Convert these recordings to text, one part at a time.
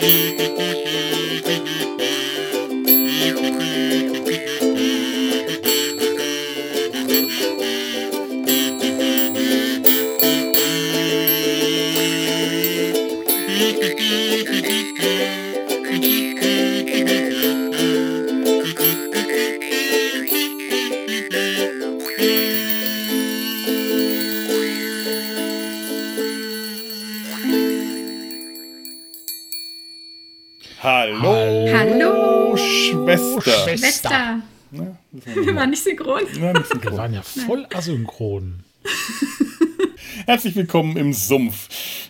フフフフ。Schwester. Schwester. Ja, Wir waren nicht synchron. ja, nicht Wir synchron. waren ja voll asynchron. Herzlich willkommen im Sumpf.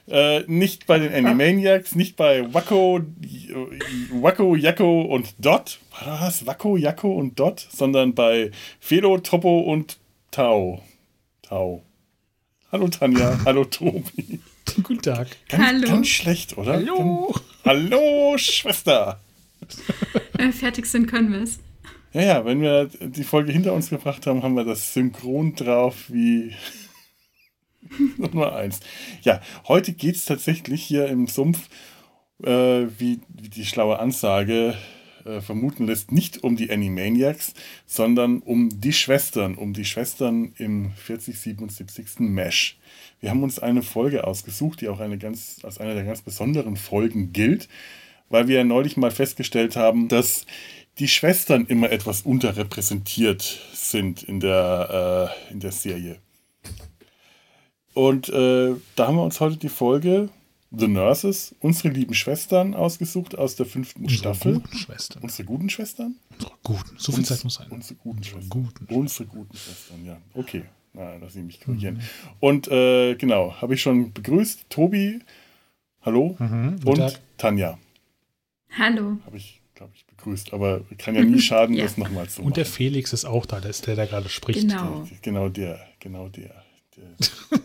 Äh, nicht bei den Animaniacs, nicht bei Wacko, Wacko, Jacko und Dot. War das Wacko, Jacko und Dot? Sondern bei Felo, Topo und Tau. Tau. Hallo Tanja, hallo Tobi. Guten Tag. Ganz, Hallo. ganz schlecht, oder? Hallo. Ganz, hallo, Schwester. Äh, fertig sind können wir es. Ja, ja, wenn wir die Folge hinter uns gebracht haben, haben wir das synchron drauf wie Nummer eins. Ja, heute geht es tatsächlich hier im Sumpf, äh, wie, wie die schlaue Ansage äh, vermuten lässt, nicht um die Animaniacs, sondern um die Schwestern, um die Schwestern im 4077. Mesh. Wir haben uns eine Folge ausgesucht, die auch eine ganz, als eine der ganz besonderen Folgen gilt, weil wir ja neulich mal festgestellt haben, dass die Schwestern immer etwas unterrepräsentiert sind in der, äh, in der Serie. Und äh, da haben wir uns heute die Folge The Nurses, unsere lieben Schwestern, ausgesucht aus der fünften Unsere Staffel. guten Schwestern. Unsere guten Schwestern? Unsere guten. So viel Zeit muss sein. Unsere guten Unsere Schwestern. guten. Unsere guten Schwestern, ja. Okay, na, lass ich mich korrigieren. Und äh, genau, habe ich schon begrüßt. Tobi, hallo. Mhm, Und Tag. Tanja Hallo. habe ich, glaube ich, begrüßt. Aber kann ja nie schaden, Ja. das nochmal zu Und der machen. Felix ist auch da, der ist der, der gerade spricht. Genau. Der, genau der, genau der. der.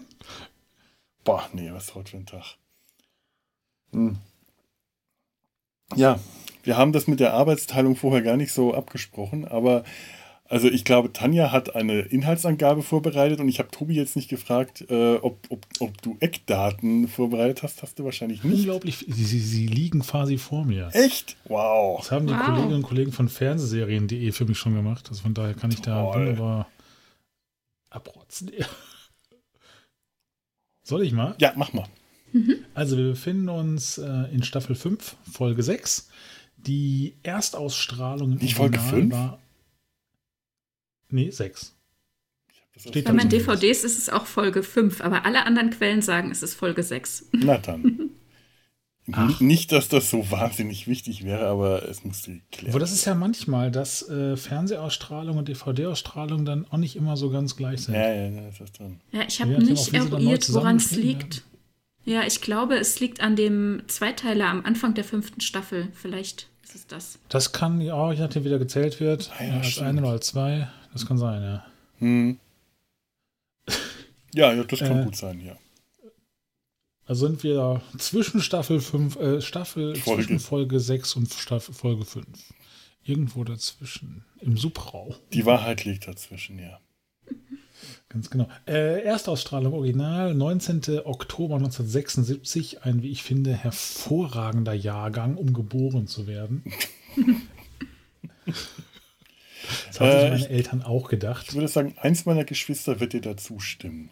Boah, nee, was heute für ein Tag? Hm. Ja, wir haben das mit der Arbeitsteilung vorher gar nicht so abgesprochen, aber also ich glaube, Tanja hat eine Inhaltsangabe vorbereitet und ich habe Tobi jetzt nicht gefragt, äh, ob, ob, ob du Eckdaten vorbereitet hast. Hast du wahrscheinlich nicht. Unglaublich, sie, sie, sie liegen quasi vor mir. Echt? Wow. Das haben die Wow. Kolleginnen und Kollegen von Fernsehserien.de für mich schon gemacht. Also von daher kann ich da Toll. wunderbar abrotzen. Soll ich mal? Ja, mach mal. Also wir befinden uns äh, in Staffel 5, Folge 6. Die Erstausstrahlung im Nicht Folge Original 5? war. Nee, 6. Das Steht meinen zumindest. DVDs ist es auch Folge 5, aber alle anderen Quellen sagen, es ist Folge 6. Na dann. Ach. Nicht, dass das so wahnsinnig wichtig wäre, aber es musste geklärt Aber das ist ja manchmal, dass äh, Fernsehausstrahlung und DVD-Ausstrahlung dann auch nicht immer so ganz gleich sind. Ja, ja, da ist was dran. Ja, ich habe nachdem, nicht eruiert, woran es liegt. Ja, ich glaube, es liegt an dem Zweiteiler am Anfang der fünften Staffel. Vielleicht ist es das. Das kann ja auch, je nachdem, wie der gezählt wird, Ah ja, als stimmt. eine oder als zwei. Das kann sein, ja. Hm. Ja, ja, das kann Äh, gut sein, ja. Also sind wir zwischen Staffel 5, äh, Staffel Folge. zwischen Folge 6 und Staffel Folge 5. Irgendwo dazwischen. Im Subraum. Die Wahrheit liegt dazwischen, ja. Ganz genau. Äh, Erstausstrahlung Original, 19. Oktober 1976. Ein, wie ich finde, hervorragender Jahrgang, um geboren zu werden. Das haben sich Äh, meine Eltern auch gedacht. Ich würde sagen, eins meiner Geschwister wird dir dazu stimmen.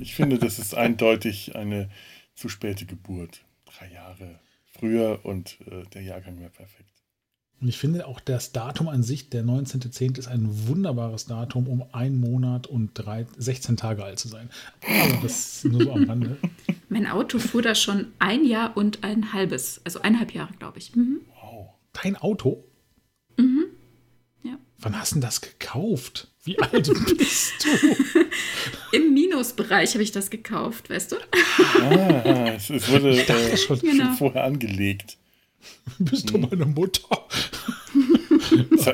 Ich finde, das ist eindeutig eine zu späte Geburt. Drei Jahre früher und äh, der Jahrgang wäre perfekt. Und ich finde auch das Datum an sich, der 19.10. ist ein wunderbares Datum, um einen Monat und drei, 16 Tage alt zu sein. Aber das nur so am Rande. Mein Auto fuhr da schon ein Jahr und ein halbes, also eineinhalb Jahre, glaube ich. Mhm. Wow. Dein Auto? Ja. Wann hast du denn das gekauft? Wie alt bist du? Im Minusbereich habe ich das gekauft, weißt du? Ah, es, es wurde äh, dachte schon, schon, Genau. vorher angelegt. Bist du meine Mutter?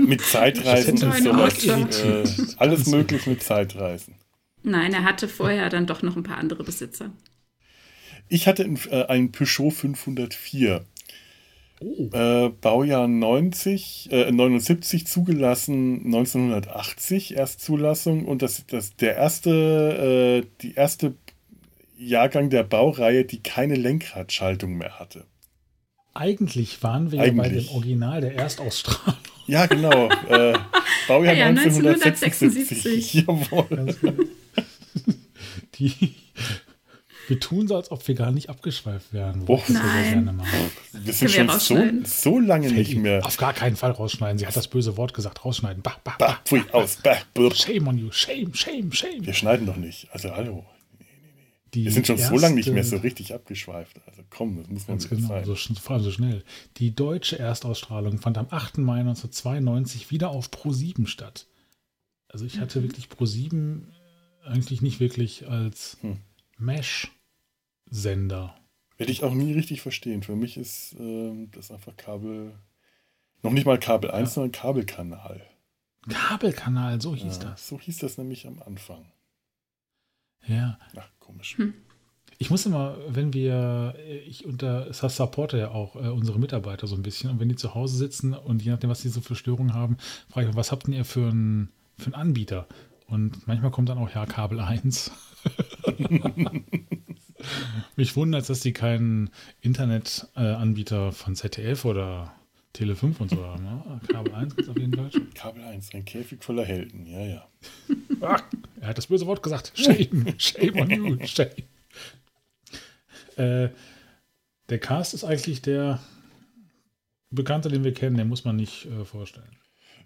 Mit Zeitreisen Das ist sowas, äh, alles möglich mit Zeitreisen. Nein, er hatte vorher dann doch noch ein paar andere Besitzer. Ich hatte einen, äh, einen Peugeot 504. Oh, Äh, Baujahr 90, äh, 79 zugelassen, 1980 erst Zulassung und das, das der erste, äh, die erste Jahrgang der Baureihe, die keine Lenkradschaltung mehr hatte. Eigentlich waren wir ja bei dem Original der Erstausstrahlung. Ja, genau. Äh, Baujahr Ja, 1976. 1976. Jawohl. Genau. Die, wir tun so, als ob wir gar nicht abgeschweift wären. Wir sehr Nein. gerne machen. Wir sind Können wir schon so, so lange nicht mehr. Auf gar keinen Fall rausschneiden. Sie hat das böse Wort gesagt. Rausschneiden. Bah, bah, Bah, bah. pfui, aus. Bah, brr. Shame on you. Shame, shame, shame. Wir schneiden doch nicht. Also hallo. Die Wir sind schon so lange nicht mehr so erste- richtig abgeschweift. Also komm, das muss man Ganz genau, sein. so, vor allem so schnell. Die deutsche Erstausstrahlung fand am 8. Mai 1992 wieder auf Pro7 statt. Also ich hatte wirklich Pro7 eigentlich nicht wirklich als Hm. Mesh-Sender. Werde ich auch nie richtig verstehen. Für mich ist ähm, das einfach Kabel, noch nicht mal Kabel 1, sondern Kabelkanal. Kabelkanal, so hieß Ja, das. So hieß das nämlich am Anfang. Ja. Ach, komisch. Ich muss immer, wenn wir, äh, ich unter, es das supporte ja auch äh, unsere Mitarbeiter so ein bisschen, und wenn die zu Hause sitzen und je nachdem, was die so für Störungen haben, frage ich, was habt denn ihr für einen für einen Anbieter? Und manchmal kommt dann auch, ja, Kabel 1. Mich wundert, dass die keinen Internetanbieter von ZDF oder Tele 5 und so haben. Ne? Kabel 1 gibt es auf jeden Fall schon. Kabel 1, ein Käfig voller Helden. Ja, ja. Ah, er hat das böse Wort gesagt. Shame, shame on you, shame. Äh, der Cast ist eigentlich der Bekannte, den wir kennen, den muss man nicht äh, vorstellen.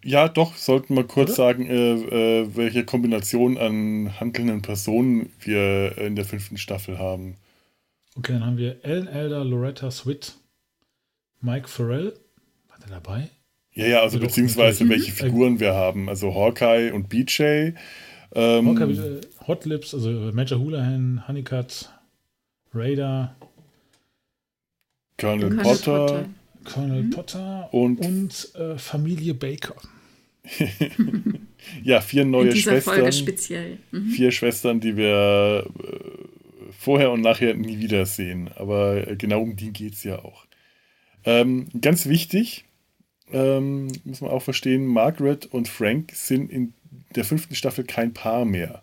Ja, doch, sollten wir kurz Oder? sagen, äh, äh, welche Kombination an handelnden Personen wir in der fünften Staffel haben. Okay, dann haben wir Ellen Elder, Loretta Swit, Mike Farrell. War der dabei? Ja, ja, also beziehungsweise welche Figuren wir haben. Also Hawkeye und BJ. Ähm, Okay, äh, Hot Lips, also Major Houlihan, Honeycutt, Raider, Colonel, Colonel Potter, Potter. Colonel Potter Und- und äh, Familie Baker. Ja, vier neue In dieser Folge Schwestern. speziell. Mhm. Vier Schwestern, die wir äh, vorher und nachher nie wiedersehen. Aber äh, genau um die geht es ja auch. Ähm, ganz wichtig, ähm, muss man auch verstehen, Margaret und Frank sind in der fünften Staffel kein Paar mehr.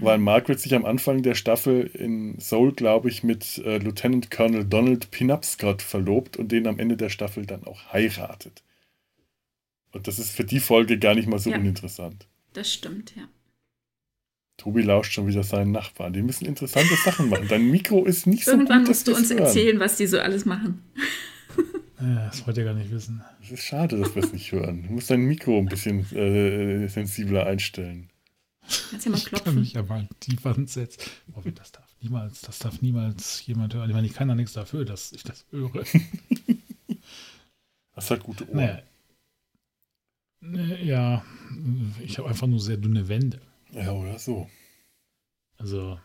Weil Margaret sich am Anfang der Staffel in Seoul, glaube ich, mit äh, Lieutenant Colonel Donald Pinupscott verlobt und den am Ende der Staffel dann auch heiratet. Und das ist für die Folge gar nicht mal so Ja. uninteressant. Das stimmt, ja. Tobi lauscht schon wieder seinen Nachbarn. Die müssen interessante Sachen machen. Dein Mikro ist nicht so Irgendwann gut, dass musst du uns hören. erzählen, was die so alles machen. Äh, das wollt ihr gar nicht wissen. Es ist schade, dass wir es nicht hören. Du musst dein Mikro ein bisschen äh, sensibler einstellen. Kannst ja mal Ich kann klopfen. mich ja mal tiefer setzen. Oh, das darf niemals, das darf niemals jemand hören. Ich meine, ich kann da nichts dafür, dass ich das höre. Das hat gute Ohren. Naja. Äh, Ja, ich habe einfach nur sehr dünne Wände. Ja, oder so. Also,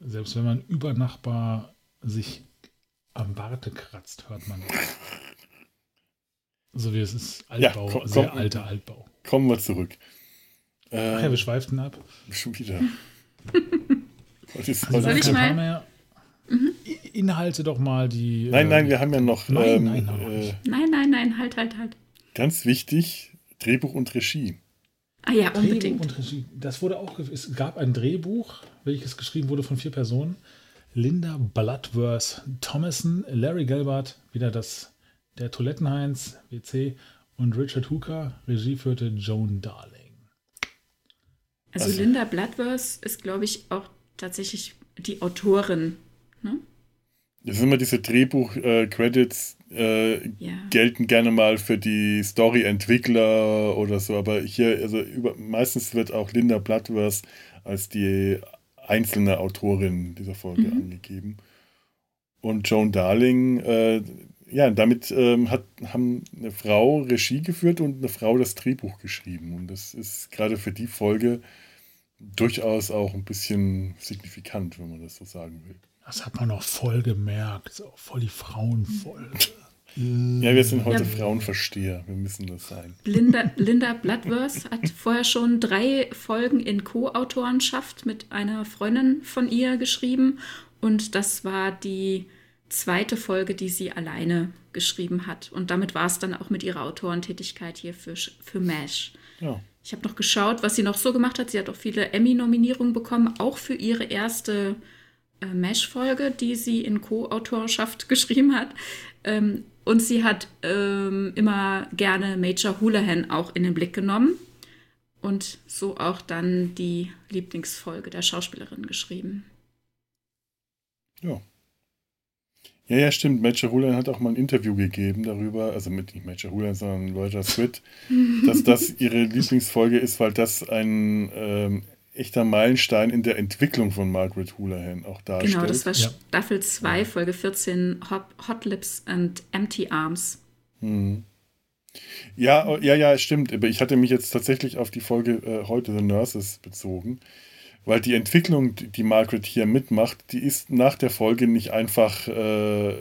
selbst wenn man über Nachbar sich am Barte kratzt, hört man das. So wie es ist Ja, Altbau, komm- sehr komm. alter Altbau. Kommen wir zurück. Ach ja, wir Äh, schweiften ab. schon wieder. Also Soll ich mal-. I- Inhalte doch mal die. nein, äh, nein, wir haben ja noch Nein, ähm, nein, noch äh, nicht. Nein, nein, nein, halt, halt, halt. ganz wichtig, Drehbuch und Regie. Ah ja, Drehbuch unbedingt. und Regie. Das wurde auch, es gab ein Drehbuch, welches geschrieben wurde von vier Personen. Linda Bloodworth Thomason, Larry Gelbart, wieder das, der Toilettenheinz, WC, und Richard Hooker. Regie führte Joan Darling. Also, Also- Linda Bloodworth ist, glaube ich, auch tatsächlich die Autorin. Ne? Das sind immer diese Drehbuch-Credits, äh, Ja. gelten gerne mal für die Story-Entwickler oder so, aber hier, also über, meistens wird auch Linda Bloodworth als die einzelne Autorin dieser Folge Mhm. angegeben. Und Joan Darling, äh, ja, damit ähm, hat, haben eine Frau Regie geführt und eine Frau das Drehbuch geschrieben. Und das ist gerade für die Folge durchaus auch ein bisschen signifikant, wenn man das so sagen will. Das hat man auch voll gemerkt. So, voll die Frauenfolge. Ja, wir sind heute Ja. Frauenversteher. Wir müssen das sein. Linda, Linda Bloodworth hat vorher schon drei Folgen in Co-Autorenschaft mit einer Freundin von ihr geschrieben. Und das war die zweite Folge, die sie alleine geschrieben hat. Und damit war es dann auch mit ihrer Autorentätigkeit hier für, für MASH. Ja. Ich habe noch geschaut, was sie noch so gemacht hat. Sie hat auch viele Emmy-Nominierungen bekommen, auch für ihre erste äh, Mesh-Folge, die sie in Co-Autorschaft geschrieben hat. Ähm, und sie hat ähm, immer gerne Major Houlihan auch in den Blick genommen und so auch dann die Lieblingsfolge der Schauspielerin geschrieben. Ja. Ja, ja, stimmt. Major Houlihan hat auch mal ein Interview gegeben darüber, also mit nicht Major Houlihan, sondern Roger Switt, dass das ihre Lieblingsfolge ist, weil das ein ähm, echter Meilenstein in der Entwicklung von Margaret Houlihan auch darstellt. Genau, das war ja. Staffel 2, ja. Folge 14, Hot, Hot, Lips and Empty Arms. Hm. Ja, ja, ja, stimmt. Aber ich hatte mich jetzt tatsächlich auf die Folge äh, heute The Nurses bezogen, weil die Entwicklung, die Margaret hier mitmacht, die ist nach der Folge nicht einfach äh,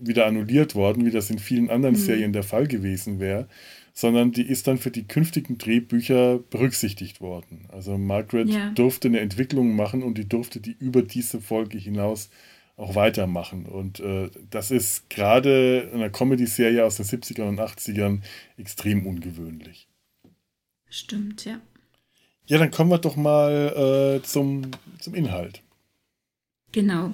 wieder annulliert worden, wie das in vielen anderen mhm. Serien der Fall gewesen wäre, sondern die ist dann für die künftigen Drehbücher berücksichtigt worden. Also Margaret ja. durfte eine Entwicklung machen und die durfte die über diese Folge hinaus auch weitermachen. Und äh, das ist gerade in einer Comedy-Serie aus den 70ern und 80ern extrem ungewöhnlich. Stimmt, ja. Ja, dann kommen wir doch mal äh, zum, zum Inhalt. Genau.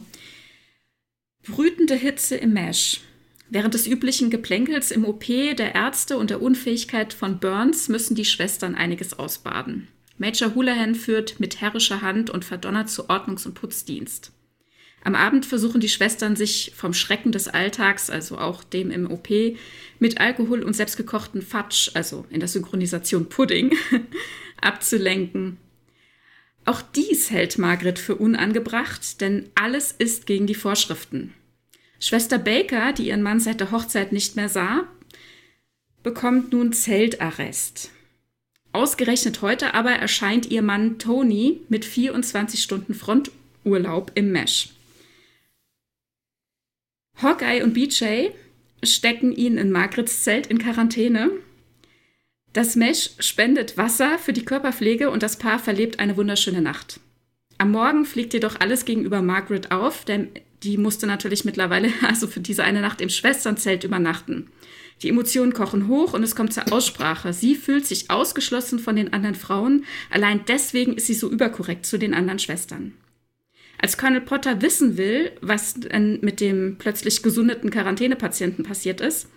Brütende Hitze im Mesh. Während des üblichen Geplänkels im OP der Ärzte und der Unfähigkeit von Burns müssen die Schwestern einiges ausbaden. Major Houlihan führt mit herrischer Hand und verdonnert zu Ordnungs- und Putzdienst. Am Abend versuchen die Schwestern sich vom Schrecken des Alltags, also auch dem im OP, mit Alkohol und selbstgekochten Fatsch, also in der Synchronisation Pudding, abzulenken. Auch dies hält Margaret für unangebracht, denn alles ist gegen die Vorschriften. Schwester Baker, die ihren Mann seit der Hochzeit nicht mehr sah, bekommt nun Zeltarrest. Ausgerechnet heute aber erscheint ihr Mann Tony mit 24 Stunden Fronturlaub im Mesh. Hawkeye und BJ stecken ihn in Margarets Zelt in Quarantäne. Das Mesh spendet Wasser für die Körperpflege und das Paar verlebt eine wunderschöne Nacht. Am Morgen fliegt jedoch alles gegenüber Margaret auf, denn die musste natürlich mittlerweile also für diese eine Nacht im Schwesternzelt übernachten. Die Emotionen kochen hoch und es kommt zur Aussprache. Sie fühlt sich ausgeschlossen von den anderen Frauen. Allein deswegen ist sie so überkorrekt zu den anderen Schwestern. Als Colonel Potter wissen will, was mit dem plötzlich gesundeten Quarantänepatienten passiert ist,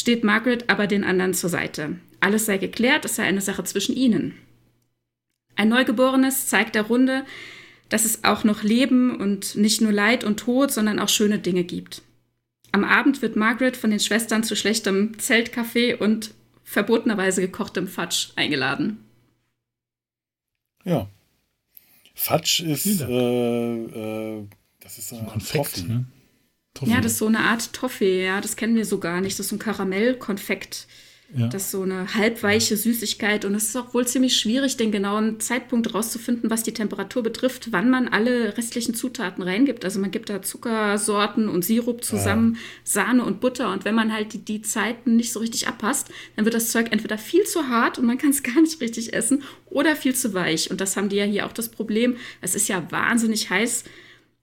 steht Margaret aber den anderen zur Seite. Alles sei geklärt, es sei eine Sache zwischen ihnen. Ein Neugeborenes zeigt der Runde, dass es auch noch Leben und nicht nur Leid und Tod, sondern auch schöne Dinge gibt. Am Abend wird Margaret von den Schwestern zu schlechtem Zeltkaffee und verbotenerweise gekochtem Fatsch eingeladen. Ja. Fatsch ist, äh, äh, das ist ein Konfekt, Toffee. Ne? Toffee. Ja, das ist so eine Art Toffee, ja, das kennen wir so gar nicht. Das ist so ein Karamellkonfekt. Ja. Das ist so eine halbweiche Süßigkeit und es ist auch wohl ziemlich schwierig, den genauen Zeitpunkt rauszufinden, was die Temperatur betrifft, wann man alle restlichen Zutaten reingibt. Also man gibt da Zuckersorten und Sirup zusammen, ja. Sahne und Butter und wenn man halt die, die Zeiten nicht so richtig abpasst, dann wird das Zeug entweder viel zu hart und man kann es gar nicht richtig essen oder viel zu weich. Und das haben die ja hier auch das Problem. Es ist ja wahnsinnig heiß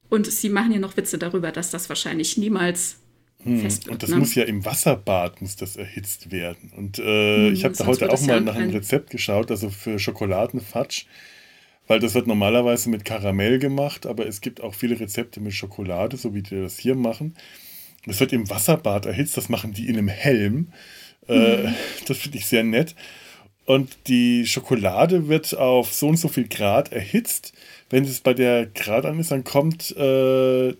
und sie machen ja noch Witze darüber, dass das wahrscheinlich niemals hm, wird, und das ne? muss ja im Wasserbad muss das erhitzt werden. Und äh, hm, ich habe da heute auch mal nach einem Rezept geschaut, also für Schokoladenfatsch, weil das wird normalerweise mit Karamell gemacht, aber es gibt auch viele Rezepte mit Schokolade, so wie die das hier machen. Das wird im Wasserbad erhitzt, das machen die in einem Helm. Äh, hm. Das finde ich sehr nett. Und die Schokolade wird auf so und so viel Grad erhitzt. Wenn es bei der Grad an ist, dann kommt äh,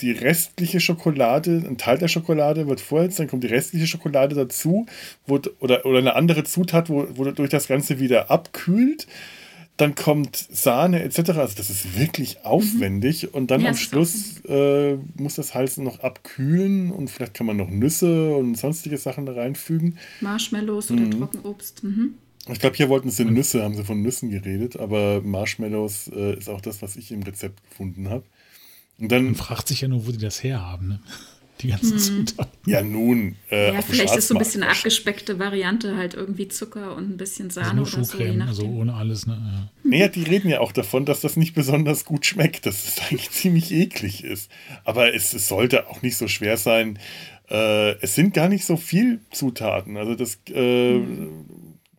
die restliche Schokolade, ein Teil der Schokolade wird vorher, dann kommt die restliche Schokolade dazu wo, oder, oder eine andere Zutat, wo, wo durch das Ganze wieder abkühlt. Dann kommt Sahne etc. Also das ist wirklich mhm. aufwendig. Mhm. Und dann ja, am Schluss äh, muss das Hals noch abkühlen und vielleicht kann man noch Nüsse und sonstige Sachen da reinfügen. Marshmallows oder mhm. Trockenobst. Mhm. Ich glaube, hier wollten sie Nüsse, haben sie von Nüssen geredet, aber Marshmallows äh, ist auch das, was ich im Rezept gefunden habe. Und dann Man fragt sich ja nur, wo die das herhaben, ne? Die ganzen hm. Zutaten. Ja, nun. Äh, ja, vielleicht ist so ein bisschen eine abgespeckte Variante, halt irgendwie Zucker und ein bisschen Sahne also nur Schuhcreme, so. Also ohne alles, ne? Ja. Naja, die reden ja auch davon, dass das nicht besonders gut schmeckt, dass es eigentlich ziemlich eklig ist. Aber es, es sollte auch nicht so schwer sein. Äh, es sind gar nicht so viel Zutaten. Also das äh, hm.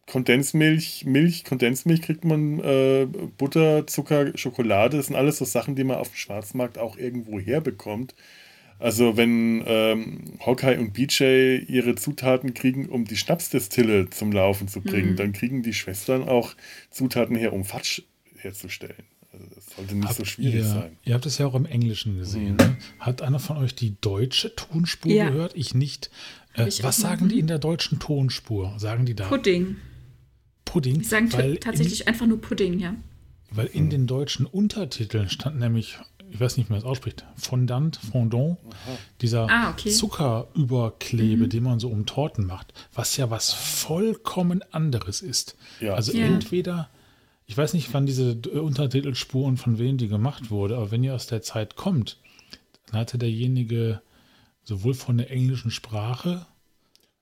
Kondensmilch, Milch, Kondensmilch kriegt man, äh, Butter, Zucker, Schokolade, das sind alles so Sachen, die man auf dem Schwarzmarkt auch irgendwo herbekommt. Also wenn ähm, Hawkeye und BJ ihre Zutaten kriegen, um die Schnapsdestille zum Laufen zu bringen, mhm. dann kriegen die Schwestern auch Zutaten her, um Fatsch herzustellen. Also das sollte nicht habt so schwierig ihr, sein. Ihr habt es ja auch im Englischen gesehen. Mhm. Ne? Hat einer von euch die deutsche Tonspur ja. gehört? Ich nicht. Äh, ich was sagen die in der deutschen Tonspur? Sagen die da? Pudding. Pudding? Die sagen tatsächlich in, einfach nur Pudding, ja. Weil in den deutschen Untertiteln stand nämlich ich weiß nicht, wie man das ausspricht, Fondant, Fondant, dieser ah, okay. Zuckerüberklebe, mhm. den man so um Torten macht, was ja was vollkommen anderes ist. Ja. Also ja. entweder, ich weiß nicht, wann diese Untertitelspuren von wem die gemacht wurde, aber wenn ihr aus der Zeit kommt, dann hatte derjenige sowohl von der englischen Sprache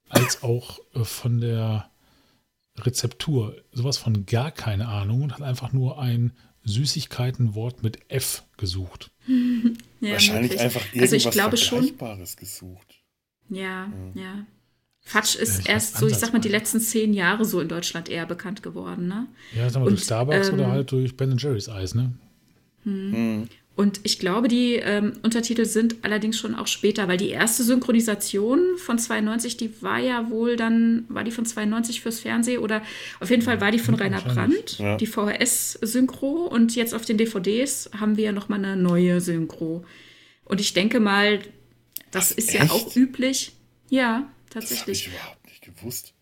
als auch äh, von der Rezeptur sowas von gar keine Ahnung und hat einfach nur ein Süßigkeitenwort mit F gesucht. ja, Wahrscheinlich möglich. einfach irgendwas also ich glaube Vergleichbares schon, gesucht. Ja, ja. ja. Fatsch ist ja, erst so, ich sag mal, die letzten zehn Jahre so in Deutschland eher bekannt geworden, ne? Ja, sag mal, durch Starbucks ähm, oder halt durch Ben Jerry's Eis, ne? Hm. Hm. Und ich glaube, die ähm, Untertitel sind allerdings schon auch später, weil die erste Synchronisation von 92, die war ja wohl dann, war die von 92 fürs Fernsehen oder auf jeden Fall war die von Rainer Brandt, ja. die VHS-Synchro. Und jetzt auf den DVDs haben wir ja nochmal eine neue Synchro. Und ich denke mal, das Ach, ist echt? ja auch üblich. Ja, tatsächlich. Das habe ich überhaupt nicht gewusst.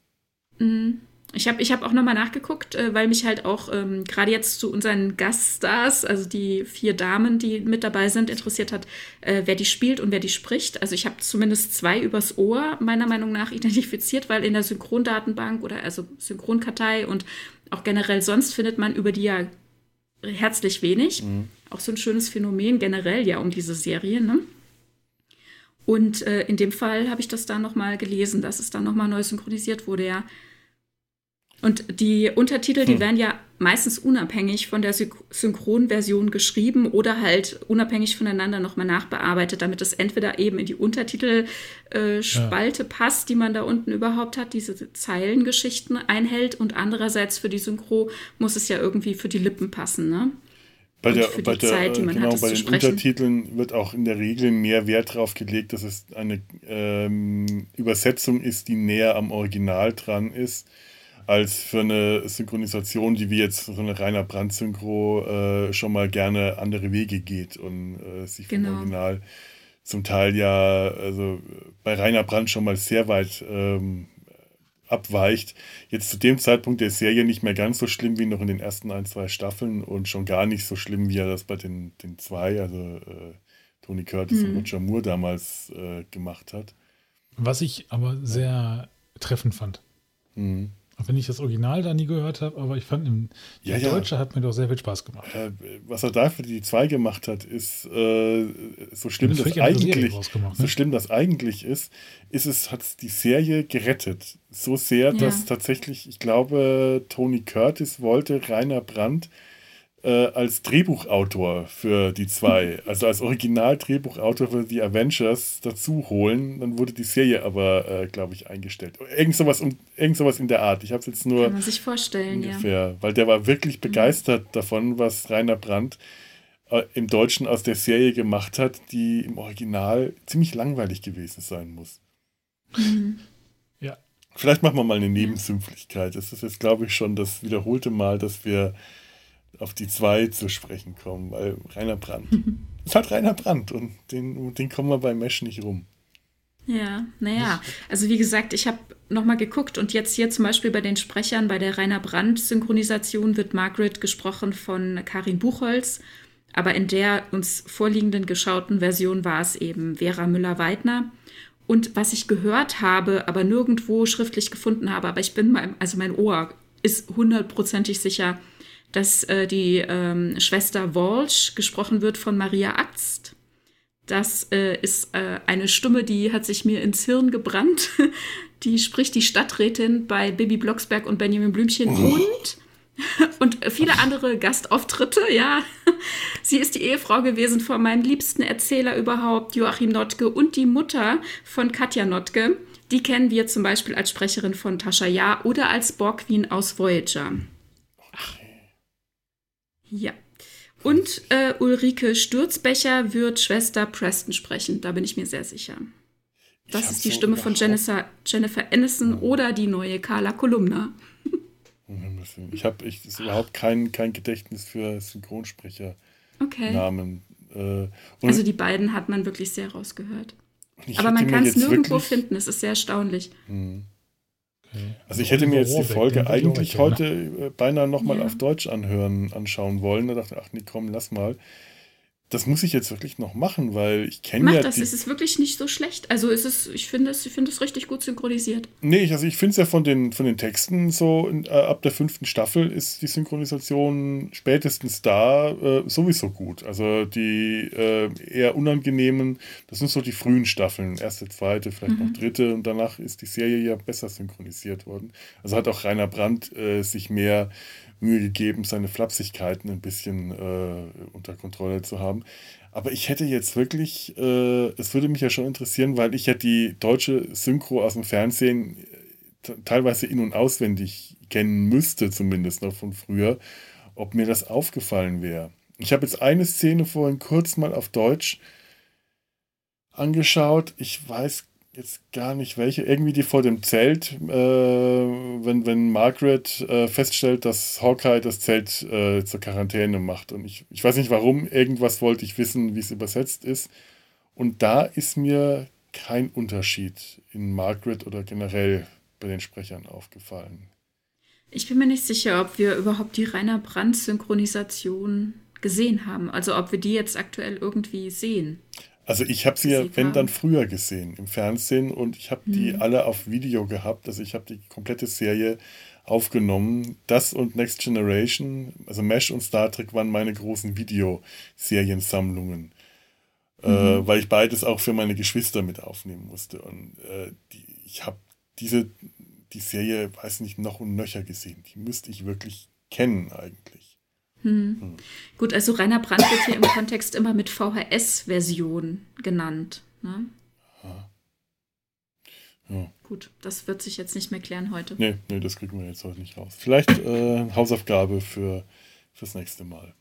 Mhm. Ich habe ich hab auch nochmal nachgeguckt, äh, weil mich halt auch ähm, gerade jetzt zu unseren Gaststars, also die vier Damen, die mit dabei sind, interessiert hat, äh, wer die spielt und wer die spricht. Also ich habe zumindest zwei übers Ohr meiner Meinung nach identifiziert, weil in der Synchrondatenbank oder also Synchronkartei und auch generell sonst findet man über die ja herzlich wenig. Mhm. Auch so ein schönes Phänomen generell ja um diese Serie, ne? Und äh, in dem Fall habe ich das da nochmal gelesen, dass es dann nochmal neu synchronisiert wurde, ja. Und die Untertitel, die hm. werden ja meistens unabhängig von der Synchronversion geschrieben oder halt unabhängig voneinander nochmal nachbearbeitet, damit es entweder eben in die Untertitelspalte äh, ja. passt, die man da unten überhaupt hat, diese Zeilengeschichten einhält und andererseits für die Synchro muss es ja irgendwie für die Lippen passen, ne? Bei, der, bei, der, Zeit, genau, hat, bei den Untertiteln wird auch in der Regel mehr Wert darauf gelegt, dass es eine ähm, Übersetzung ist, die näher am Original dran ist als für eine Synchronisation, die wie jetzt so eine reiner Brandsynchro äh, schon mal gerne andere Wege geht und äh, sich vom genau. Original zum Teil ja, also bei Rainer Brand schon mal sehr weit ähm, abweicht. Jetzt zu dem Zeitpunkt der Serie nicht mehr ganz so schlimm wie noch in den ersten ein, zwei Staffeln und schon gar nicht so schlimm, wie er das bei den, den zwei, also äh, Tony Curtis mhm. und Roger Moore damals äh, gemacht hat. Was ich aber sehr treffend fand. Mhm. Auch wenn ich das Original da nie gehört habe, aber ich fand, im, ja, der ja. Deutsche hat mir doch sehr viel Spaß gemacht. Äh, was er da für die zwei gemacht hat, ist äh, so schlimm, das eigentlich, ne? so schlimm das eigentlich ist, ist es, hat die Serie gerettet. So sehr, ja. dass tatsächlich, ich glaube, Tony Curtis wollte Rainer Brandt äh, als Drehbuchautor für die zwei, also als Original-Drehbuchautor für die Avengers dazu holen. Dann wurde die Serie aber, äh, glaube ich, eingestellt. Irgend sowas, um, irgend sowas in der Art. Ich habe es jetzt nur. Kann man sich vorstellen, ungefähr, ja. Weil der war wirklich mhm. begeistert mhm. davon, was Rainer Brandt äh, im Deutschen aus der Serie gemacht hat, die im Original ziemlich langweilig gewesen sein muss. Mhm. Ja. Vielleicht machen wir mal eine Nebensümpflichkeit. Das ist jetzt, glaube ich, schon das wiederholte Mal, dass wir auf die zwei zu sprechen kommen, weil Rainer Brandt. es hat Rainer Brandt und den, den kommen wir bei Mesh nicht rum. Ja, naja, also wie gesagt, ich habe nochmal geguckt und jetzt hier zum Beispiel bei den Sprechern, bei der Rainer Brandt-Synchronisation wird Margaret gesprochen von Karin Buchholz, aber in der uns vorliegenden geschauten Version war es eben Vera Müller-Weidner. Und was ich gehört habe, aber nirgendwo schriftlich gefunden habe, aber ich bin, mein, also mein Ohr ist hundertprozentig sicher, dass äh, die ähm, Schwester Walsh gesprochen wird von Maria Axt. Das äh, ist äh, eine Stimme, die hat sich mir ins Hirn gebrannt. die spricht die Stadträtin bei Baby Blocksberg und Benjamin Blümchen oh. und und viele andere Gastauftritte, ja. Sie ist die Ehefrau gewesen von meinem liebsten Erzähler überhaupt, Joachim Notke, und die Mutter von Katja Notke Die kennen wir zum Beispiel als Sprecherin von Tascha Ja oder als Borg Queen aus Voyager. Ja. Und äh, Ulrike Sturzbecher wird Schwester Preston sprechen, da bin ich mir sehr sicher. Das ist die so Stimme von Jennifer, Jennifer Aniston oh. oder die neue Carla Kolumna. Ich habe ich, überhaupt kein, kein Gedächtnis für Synchronsprecher-Namen. Okay. Äh, also die beiden hat man wirklich sehr rausgehört. Aber man kann es nirgendwo wirklich... finden, es ist sehr erstaunlich. Hm. Also ich hätte mir jetzt die Folge eigentlich heute äh, beinahe nochmal ja. auf Deutsch anhören, anschauen wollen. Da dachte ich, ach nee, komm, lass mal das muss ich jetzt wirklich noch machen, weil ich kenne ja. das, es ist wirklich nicht so schlecht. Also es ist, ich finde es, ich finde es richtig gut synchronisiert. Nee, also ich finde es ja von den, von den Texten so, in, äh, ab der fünften Staffel ist die Synchronisation spätestens da äh, sowieso gut. Also die äh, eher unangenehmen, das sind so die frühen Staffeln, erste, zweite, vielleicht mhm. noch dritte und danach ist die Serie ja besser synchronisiert worden. Also hat auch Rainer Brandt äh, sich mehr Mühe gegeben, seine Flapsigkeiten ein bisschen äh, unter Kontrolle zu haben. Aber ich hätte jetzt wirklich, äh, es würde mich ja schon interessieren, weil ich ja die deutsche Synchro aus dem Fernsehen äh, teilweise in- und auswendig kennen müsste, zumindest noch von früher, ob mir das aufgefallen wäre. Ich habe jetzt eine Szene vorhin kurz mal auf Deutsch angeschaut. Ich weiß jetzt gar nicht welche, irgendwie die vor dem Zelt, äh, wenn, wenn Margaret äh, feststellt, dass Hawkeye das Zelt äh, zur Quarantäne macht. Und ich, ich weiß nicht warum, irgendwas wollte ich wissen, wie es übersetzt ist. Und da ist mir kein Unterschied in Margaret oder generell bei den Sprechern aufgefallen. Ich bin mir nicht sicher, ob wir überhaupt die Rainer Brandt-Synchronisation gesehen haben. Also ob wir die jetzt aktuell irgendwie sehen. Also ich habe sie ja, wenn dann früher gesehen im Fernsehen und ich habe die mhm. alle auf Video gehabt. Also ich habe die komplette Serie aufgenommen. Das und Next Generation, also Mesh und Star Trek waren meine großen Videoseriensammlungen. Äh, mhm. Äh, weil ich beides auch für meine Geschwister mit aufnehmen musste. Und äh, die, ich habe diese, die Serie, weiß nicht, noch und nöcher gesehen. Die müsste ich wirklich kennen eigentlich. Hm. Hm. Gut, also Rainer Brandt wird hier im Kontext immer mit VHS-Version genannt. Ne? Ja. Gut, das wird sich jetzt nicht mehr klären heute. Nee, nee das kriegen wir jetzt heute nicht raus. Vielleicht äh, Hausaufgabe für, fürs nächste Mal.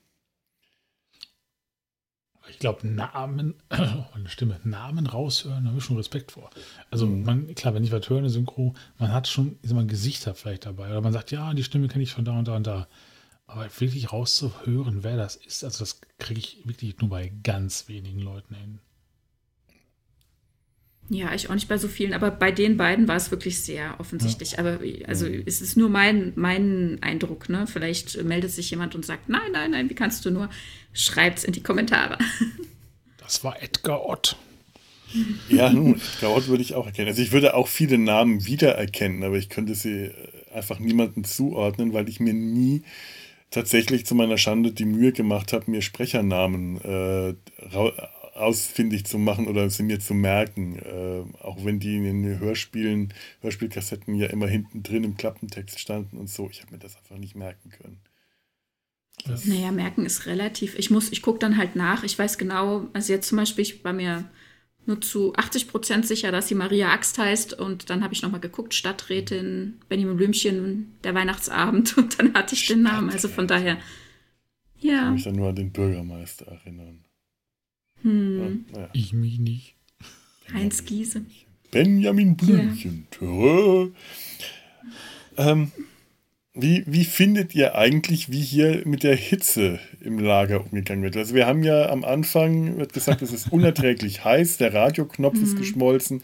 Ich glaube, Namen, oh, meine Stimme, Namen raushören, da habe ich schon Respekt vor. Also, mhm. man, klar, wenn ich was höre, eine Synchro, man hat schon, ich sag mal, Gesichter vielleicht dabei. Oder man sagt, ja, die Stimme kenne ich von da und da und da. Aber wirklich rauszuhören, wer das ist, also das kriege ich wirklich nur bei ganz wenigen Leuten hin. Ja, ich auch nicht bei so vielen, aber bei den beiden war es wirklich sehr offensichtlich. Ja. Aber also es ist nur mein, mein Eindruck, ne? Vielleicht meldet sich jemand und sagt, nein, nein, nein, wie kannst du nur? Schreibt's in die Kommentare. Das war Edgar Ott. Ja, nun, Edgar Ott würde ich auch erkennen. Also ich würde auch viele Namen wiedererkennen, aber ich könnte sie einfach niemandem zuordnen, weil ich mir nie tatsächlich zu meiner Schande die Mühe gemacht habe, mir Sprechernamen äh, ausfindig zu machen oder sie mir zu merken. Äh, auch wenn die in den Hörspielen, Hörspielkassetten ja immer hinten drin im Klappentext standen und so. Ich habe mir das einfach nicht merken können. Das naja, merken ist relativ. Ich muss, ich gucke dann halt nach. Ich weiß genau, also jetzt zum Beispiel, ich war mir nur zu 80 Prozent sicher, dass sie Maria Axt heißt. Und dann habe ich nochmal geguckt, Stadträtin Benjamin Blümchen, der Weihnachtsabend. Und dann hatte ich den Namen. Also von daher, ja. Ich kann mich dann nur an den Bürgermeister erinnern. Hm. Ja, ja. Ich mich nicht. Heinz Giese. Benjamin Blümchen. Ja. Ähm, wie, wie findet ihr eigentlich, wie hier mit der Hitze im Lager umgegangen wird? Also wir haben ja am Anfang wird gesagt, es ist unerträglich heiß, der Radioknopf mhm. ist geschmolzen,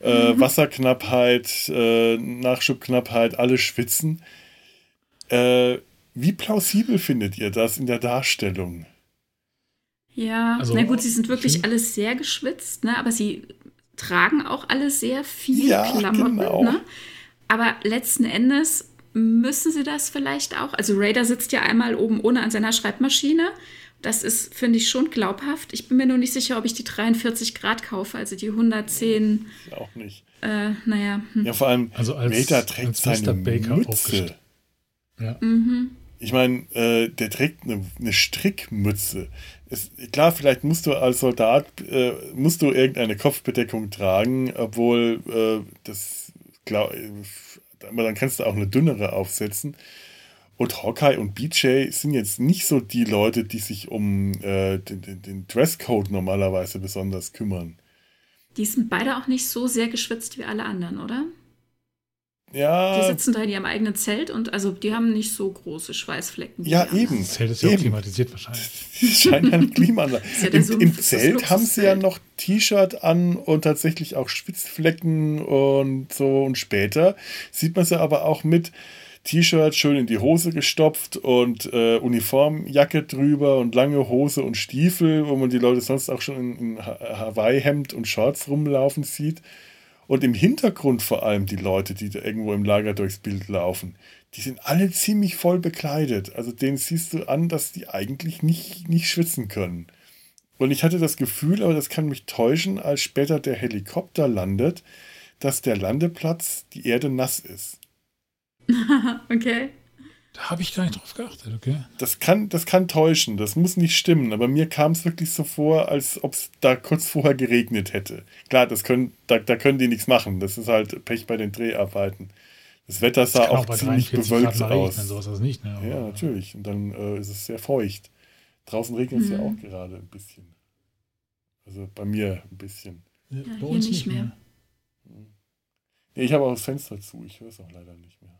äh, mhm. Wasserknappheit, äh, Nachschubknappheit, alle schwitzen. Äh, wie plausibel findet ihr das in der Darstellung? Ja, also, na gut, sie sind wirklich alle sehr geschwitzt, ne? aber sie tragen auch alle sehr viel ja, Klamotten. Genau. Ne? Aber letzten Endes müssen sie das vielleicht auch. Also Raider sitzt ja einmal oben ohne an seiner Schreibmaschine. Das ist, finde ich, schon glaubhaft. Ich bin mir nur nicht sicher, ob ich die 43 Grad kaufe, also die 110. Ich auch nicht. Äh, naja. Hm. Ja, vor allem, also als, Raider trägt als seine Baker Mütze. Ja. Mhm. Ich meine, äh, der trägt eine, eine Strickmütze. Es, klar, vielleicht musst du als Soldat äh, musst du irgendeine Kopfbedeckung tragen, obwohl äh, das glaub, aber dann kannst du auch eine dünnere aufsetzen. Und Hawkeye und BJ sind jetzt nicht so die Leute, die sich um äh, den, den, den Dresscode normalerweise besonders kümmern. Die sind beide auch nicht so sehr geschwitzt wie alle anderen, oder? Ja. Die sitzen da in ihrem eigenen Zelt und also die haben nicht so große Schweißflecken. Ja, eben. Das Zelt ist ja eben. klimatisiert wahrscheinlich. Die scheinen eine Klimaanlage. ja Im, Sumpf, Im das das Zelt haben sie ja noch T-Shirt an und tatsächlich auch Schwitzflecken und so. Und später sieht man sie aber auch mit T-Shirt schön in die Hose gestopft und äh, Uniformjacke drüber und lange Hose und Stiefel, wo man die Leute sonst auch schon in, in Ha- Hawaii-Hemd und Shorts rumlaufen sieht. Und im Hintergrund vor allem die Leute, die da irgendwo im Lager durchs Bild laufen, die sind alle ziemlich voll bekleidet. Also denen siehst du an, dass die eigentlich nicht, nicht schwitzen können. Und ich hatte das Gefühl, aber das kann mich täuschen, als später der Helikopter landet, dass der Landeplatz die Erde nass ist. okay. Da habe ich gar nicht drauf geachtet, okay? Das kann, das kann täuschen, das muss nicht stimmen, aber mir kam es wirklich so vor, als ob es da kurz vorher geregnet hätte. Klar, das können, da, da können die nichts machen, das ist halt Pech bei den Dreharbeiten. Das Wetter sah Kann auch, bei ziemlich 43 bewölkt aus. regnen, sowas ist nicht, ne? Aber- Ja, natürlich. Und dann äh, ist es sehr feucht. Draußen regnet es ja Mhm. auch gerade ein bisschen. Also bei mir ein bisschen. Ja, Ja, bei hier uns nicht nicht mehr. mehr. Nee, ich habe auch das Fenster zu, ich höre es auch leider nicht mehr.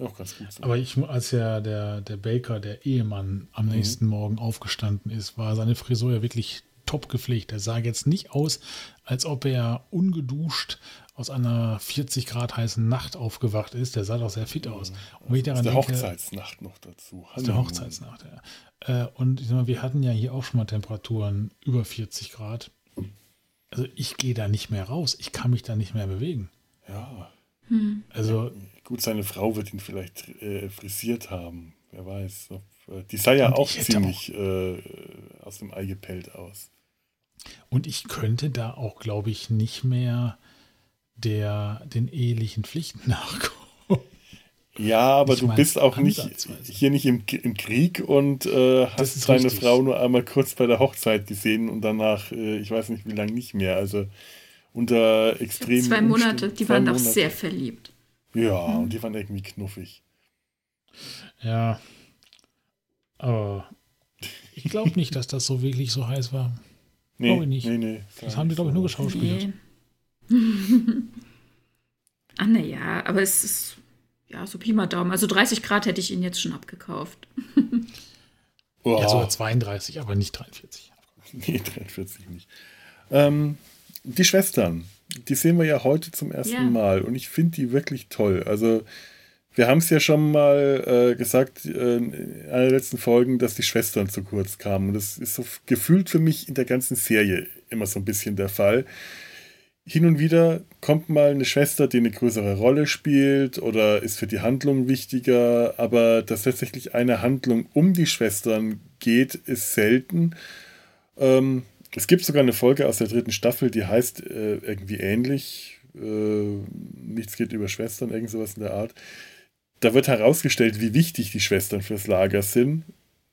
Auch ganz gut so. Aber ich, als ja der, der Baker, der Ehemann, am Mhm. nächsten Morgen aufgestanden ist, war seine Frisur ja wirklich top gepflegt. Er sah jetzt nicht aus, als ob er ungeduscht aus einer 40 Grad heißen Nacht aufgewacht ist. Der sah doch sehr fit aus. Und wenn ich aus daran der denke, Hochzeitsnacht noch dazu. aus der Hochzeitsnacht, ja. Äh, Und ich sag mal, wir hatten ja hier auch schon mal Temperaturen über 40 Grad. Also ich gehe da nicht mehr raus. Ich kann mich da nicht mehr bewegen. Ja. Hm. Also Gut, seine Frau wird ihn vielleicht äh, frisiert haben. Wer weiß. Ob, äh, die sah ja Und auch ich ziemlich äh, aus dem Ei gepellt aus. Und ich könnte da auch, glaube ich, nicht mehr der, den ehelichen Pflichten nachkommen. Ja, aber Nicht du bist auch nicht hier nicht im, im Krieg und äh, hast deine richtig. Frau nur einmal kurz bei der Hochzeit gesehen und danach, äh, ich weiß nicht wie lange nicht mehr. Also unter extremen Zwei Monate, Umständen- die zwei waren doch sehr verliebt. Ja, und die waren irgendwie knuffig. Ja. Aber ich glaube nicht, dass das so wirklich so heiß war. Nee, Glaube ich nicht. nee, nee. Das haben die, glaube ich, nur geschauspielt. Nee. ah, naja, aber es ist ja so Pi mal Daumen. Also 30 Grad hätte ich ihn jetzt schon abgekauft. Oh, Ja, sogar 32, aber nicht 43. nee, 43 nicht. Ähm, die Schwestern, die sehen wir ja heute zum ersten Ja. Mal und ich finde die wirklich toll. Also wir haben es ja schon mal äh, gesagt äh, in einer der letzten Folgen, dass die Schwestern zu kurz kamen. Und das ist so gefühlt für mich in der ganzen Serie immer so ein bisschen der Fall. Hin und wieder kommt mal eine Schwester, die eine größere Rolle spielt oder ist für die Handlung wichtiger, aber dass tatsächlich eine Handlung um die Schwestern geht, ist selten. Ähm, es gibt sogar eine Folge aus der dritten Staffel, die heißt äh, irgendwie ähnlich. Äh, nichts geht über Schwestern, irgend sowas in der Art. Da wird herausgestellt, wie wichtig die Schwestern fürs Lager sind,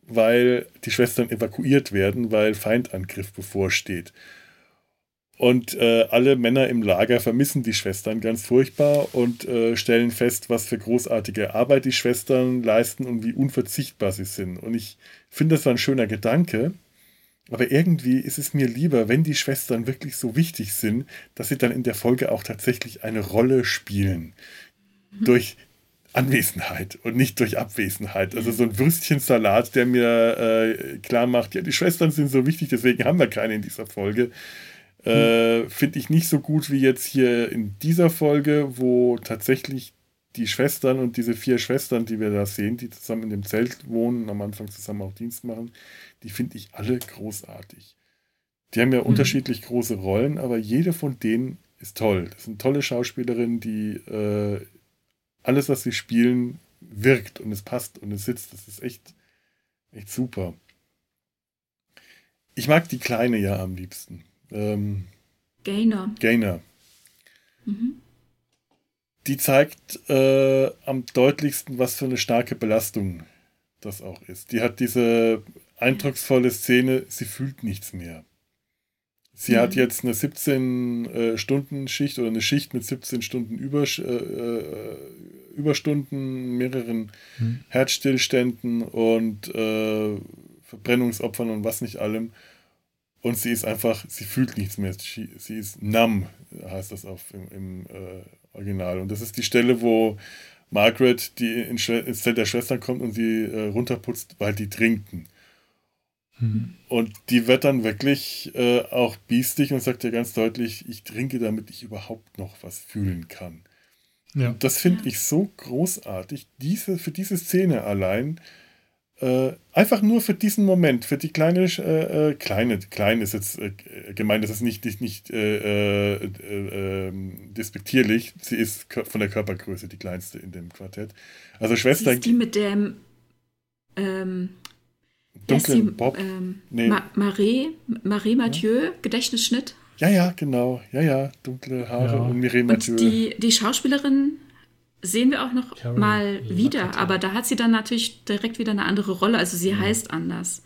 weil die Schwestern evakuiert werden, weil Feindangriff bevorsteht. Und äh, alle Männer im Lager vermissen die Schwestern ganz furchtbar und äh, stellen fest, was für großartige Arbeit die Schwestern leisten und wie unverzichtbar sie sind. Und ich finde, das war ein schöner Gedanke. Aber irgendwie ist es mir lieber, wenn die Schwestern wirklich so wichtig sind, dass sie dann in der Folge auch tatsächlich eine Rolle spielen. Durch Anwesenheit und nicht durch Abwesenheit. Also so ein Würstchensalat, der mir äh, klar macht, ja, die Schwestern sind so wichtig, deswegen haben wir keine in dieser Folge. Äh, Finde ich nicht so gut wie jetzt hier in dieser Folge, wo tatsächlich die Schwestern und diese vier Schwestern, die wir da sehen, die zusammen in dem Zelt wohnen und am Anfang zusammen auch Dienst machen, die finde ich alle großartig. Die haben ja unterschiedlich große Rollen, aber jede von denen ist toll. Das sind tolle Schauspielerinnen, die äh, alles, was sie spielen, wirkt und es passt und es sitzt. Das ist echt, echt super. Ich mag die Kleine ja am liebsten. Ähm, Gainer. Gainer. Mhm. Die zeigt äh, am deutlichsten, was für eine starke Belastung das auch ist. Die hat diese eindrucksvolle Szene, sie fühlt nichts mehr. Sie mhm. hat jetzt eine 17-Stunden-Schicht äh, oder eine Schicht mit 17 Stunden Übersch äh, äh, Überstunden, mehreren mhm. Herzstillständen und äh, Verbrennungsopfern und was nicht allem. Und sie ist einfach, sie fühlt nichts mehr. Sie, sie ist numb, heißt das auf, im, im äh, Original. Und das ist die Stelle, wo Margaret, die ins Zelt der Schwestern kommt und sie äh, runterputzt, weil die trinken. Mhm. Und die wird dann wirklich äh, auch biestig und sagt ja ganz deutlich, ich trinke, damit ich überhaupt noch was fühlen kann. Ja. Und das finde ja. ich so großartig. Diese, für diese Szene allein äh, einfach nur für diesen Moment, für die kleine, äh, äh kleine, klein ist jetzt äh, gemeint, das ist nicht, nicht, nicht äh, äh, ähm, despektierlich. Sie ist von der Körpergröße die kleinste in dem Quartett. Also Schwester. Sie ist die mit dem ähm, dunklen Bob. Ähm, nee. Ma Marie, Marie Mathieu, ja? Gedächtnisschnitt. Ja, ja, genau. Ja, ja, dunkle Haare ja. und Mireille Mathieu. Und die, die Schauspielerin sehen wir auch noch Carol mal wieder, aber da hat sie dann natürlich direkt wieder eine andere Rolle. Also sie ja. heißt anders.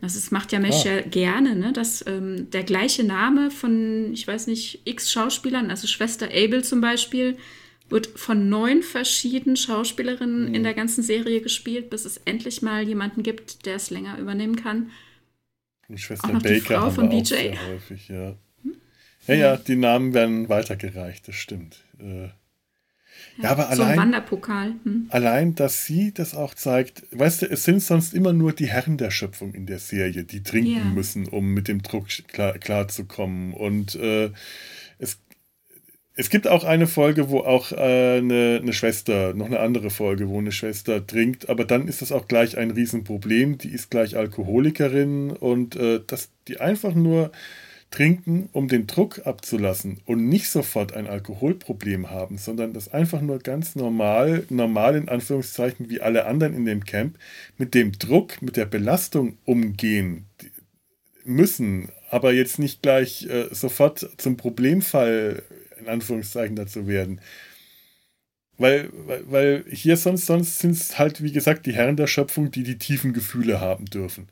Das ist, macht ja Mesh ja gerne, ne? dass ähm, der gleiche Name von, ich weiß nicht, x Schauspielern, also Schwester Abel zum Beispiel, wird von neun verschiedenen Schauspielerinnen mhm. in der ganzen Serie gespielt, bis es endlich mal jemanden gibt, der es länger übernehmen kann. Und Schwester Baker die Frau von BJ. Auch häufig, ja. Hm? Ja, ja, die Namen werden weitergereicht, das stimmt. Äh, ja, aber so allein, ein Wanderpokal. Hm. Allein, dass sie das auch zeigt, weißt du, es sind sonst immer nur die Herren der Schöpfung in der Serie, die trinken yeah. müssen, um mit dem Druck klar, klarzukommen. Und äh, es, es gibt auch eine Folge, wo auch äh, eine, eine Schwester, noch eine andere Folge, wo eine Schwester trinkt, aber dann ist das auch gleich ein Riesenproblem. Die ist gleich Alkoholikerin und äh, dass die einfach nur trinken, um den Druck abzulassen und nicht sofort ein Alkoholproblem haben, sondern das einfach nur ganz normal, normal in Anführungszeichen wie alle anderen in dem Camp, mit dem Druck, mit der Belastung umgehen müssen, aber jetzt nicht gleich äh, sofort zum Problemfall in Anführungszeichen dazu werden. Weil, weil, weil hier sonst, sonst sind es halt, wie gesagt, die Herren der Schöpfung, die die tiefen Gefühle haben dürfen.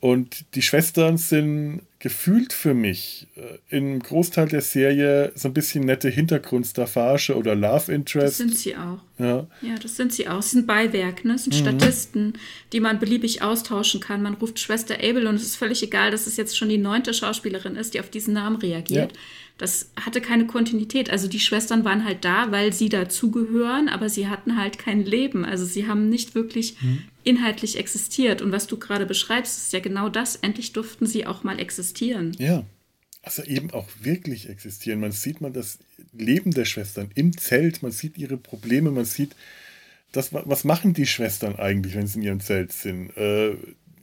Und die Schwestern sind gefühlt für mich äh, im Großteil der Serie so ein bisschen nette Hintergrundstaffage oder Love Interest. Das sind sie auch. Ja, ja das sind sie auch. Das sind Beiwerk, ne? Das sind mhm. Statisten, die man beliebig austauschen kann. Man ruft Schwester Abel und es ist völlig egal, dass es jetzt schon die neunte Schauspielerin ist, die auf diesen Namen reagiert. Ja. Das hatte keine Kontinuität. Also die Schwestern waren halt da, weil sie dazugehören, aber sie hatten halt kein Leben. Also sie haben nicht wirklich mhm. inhaltlich existiert. Und was du gerade beschreibst, ist ja genau das. Endlich durften sie auch mal existieren. Ja. Also eben auch wirklich existieren. Man sieht man das Leben der Schwestern im Zelt, man sieht ihre Probleme, man sieht, das, was machen die Schwestern eigentlich, wenn sie in ihrem Zelt sind? Äh,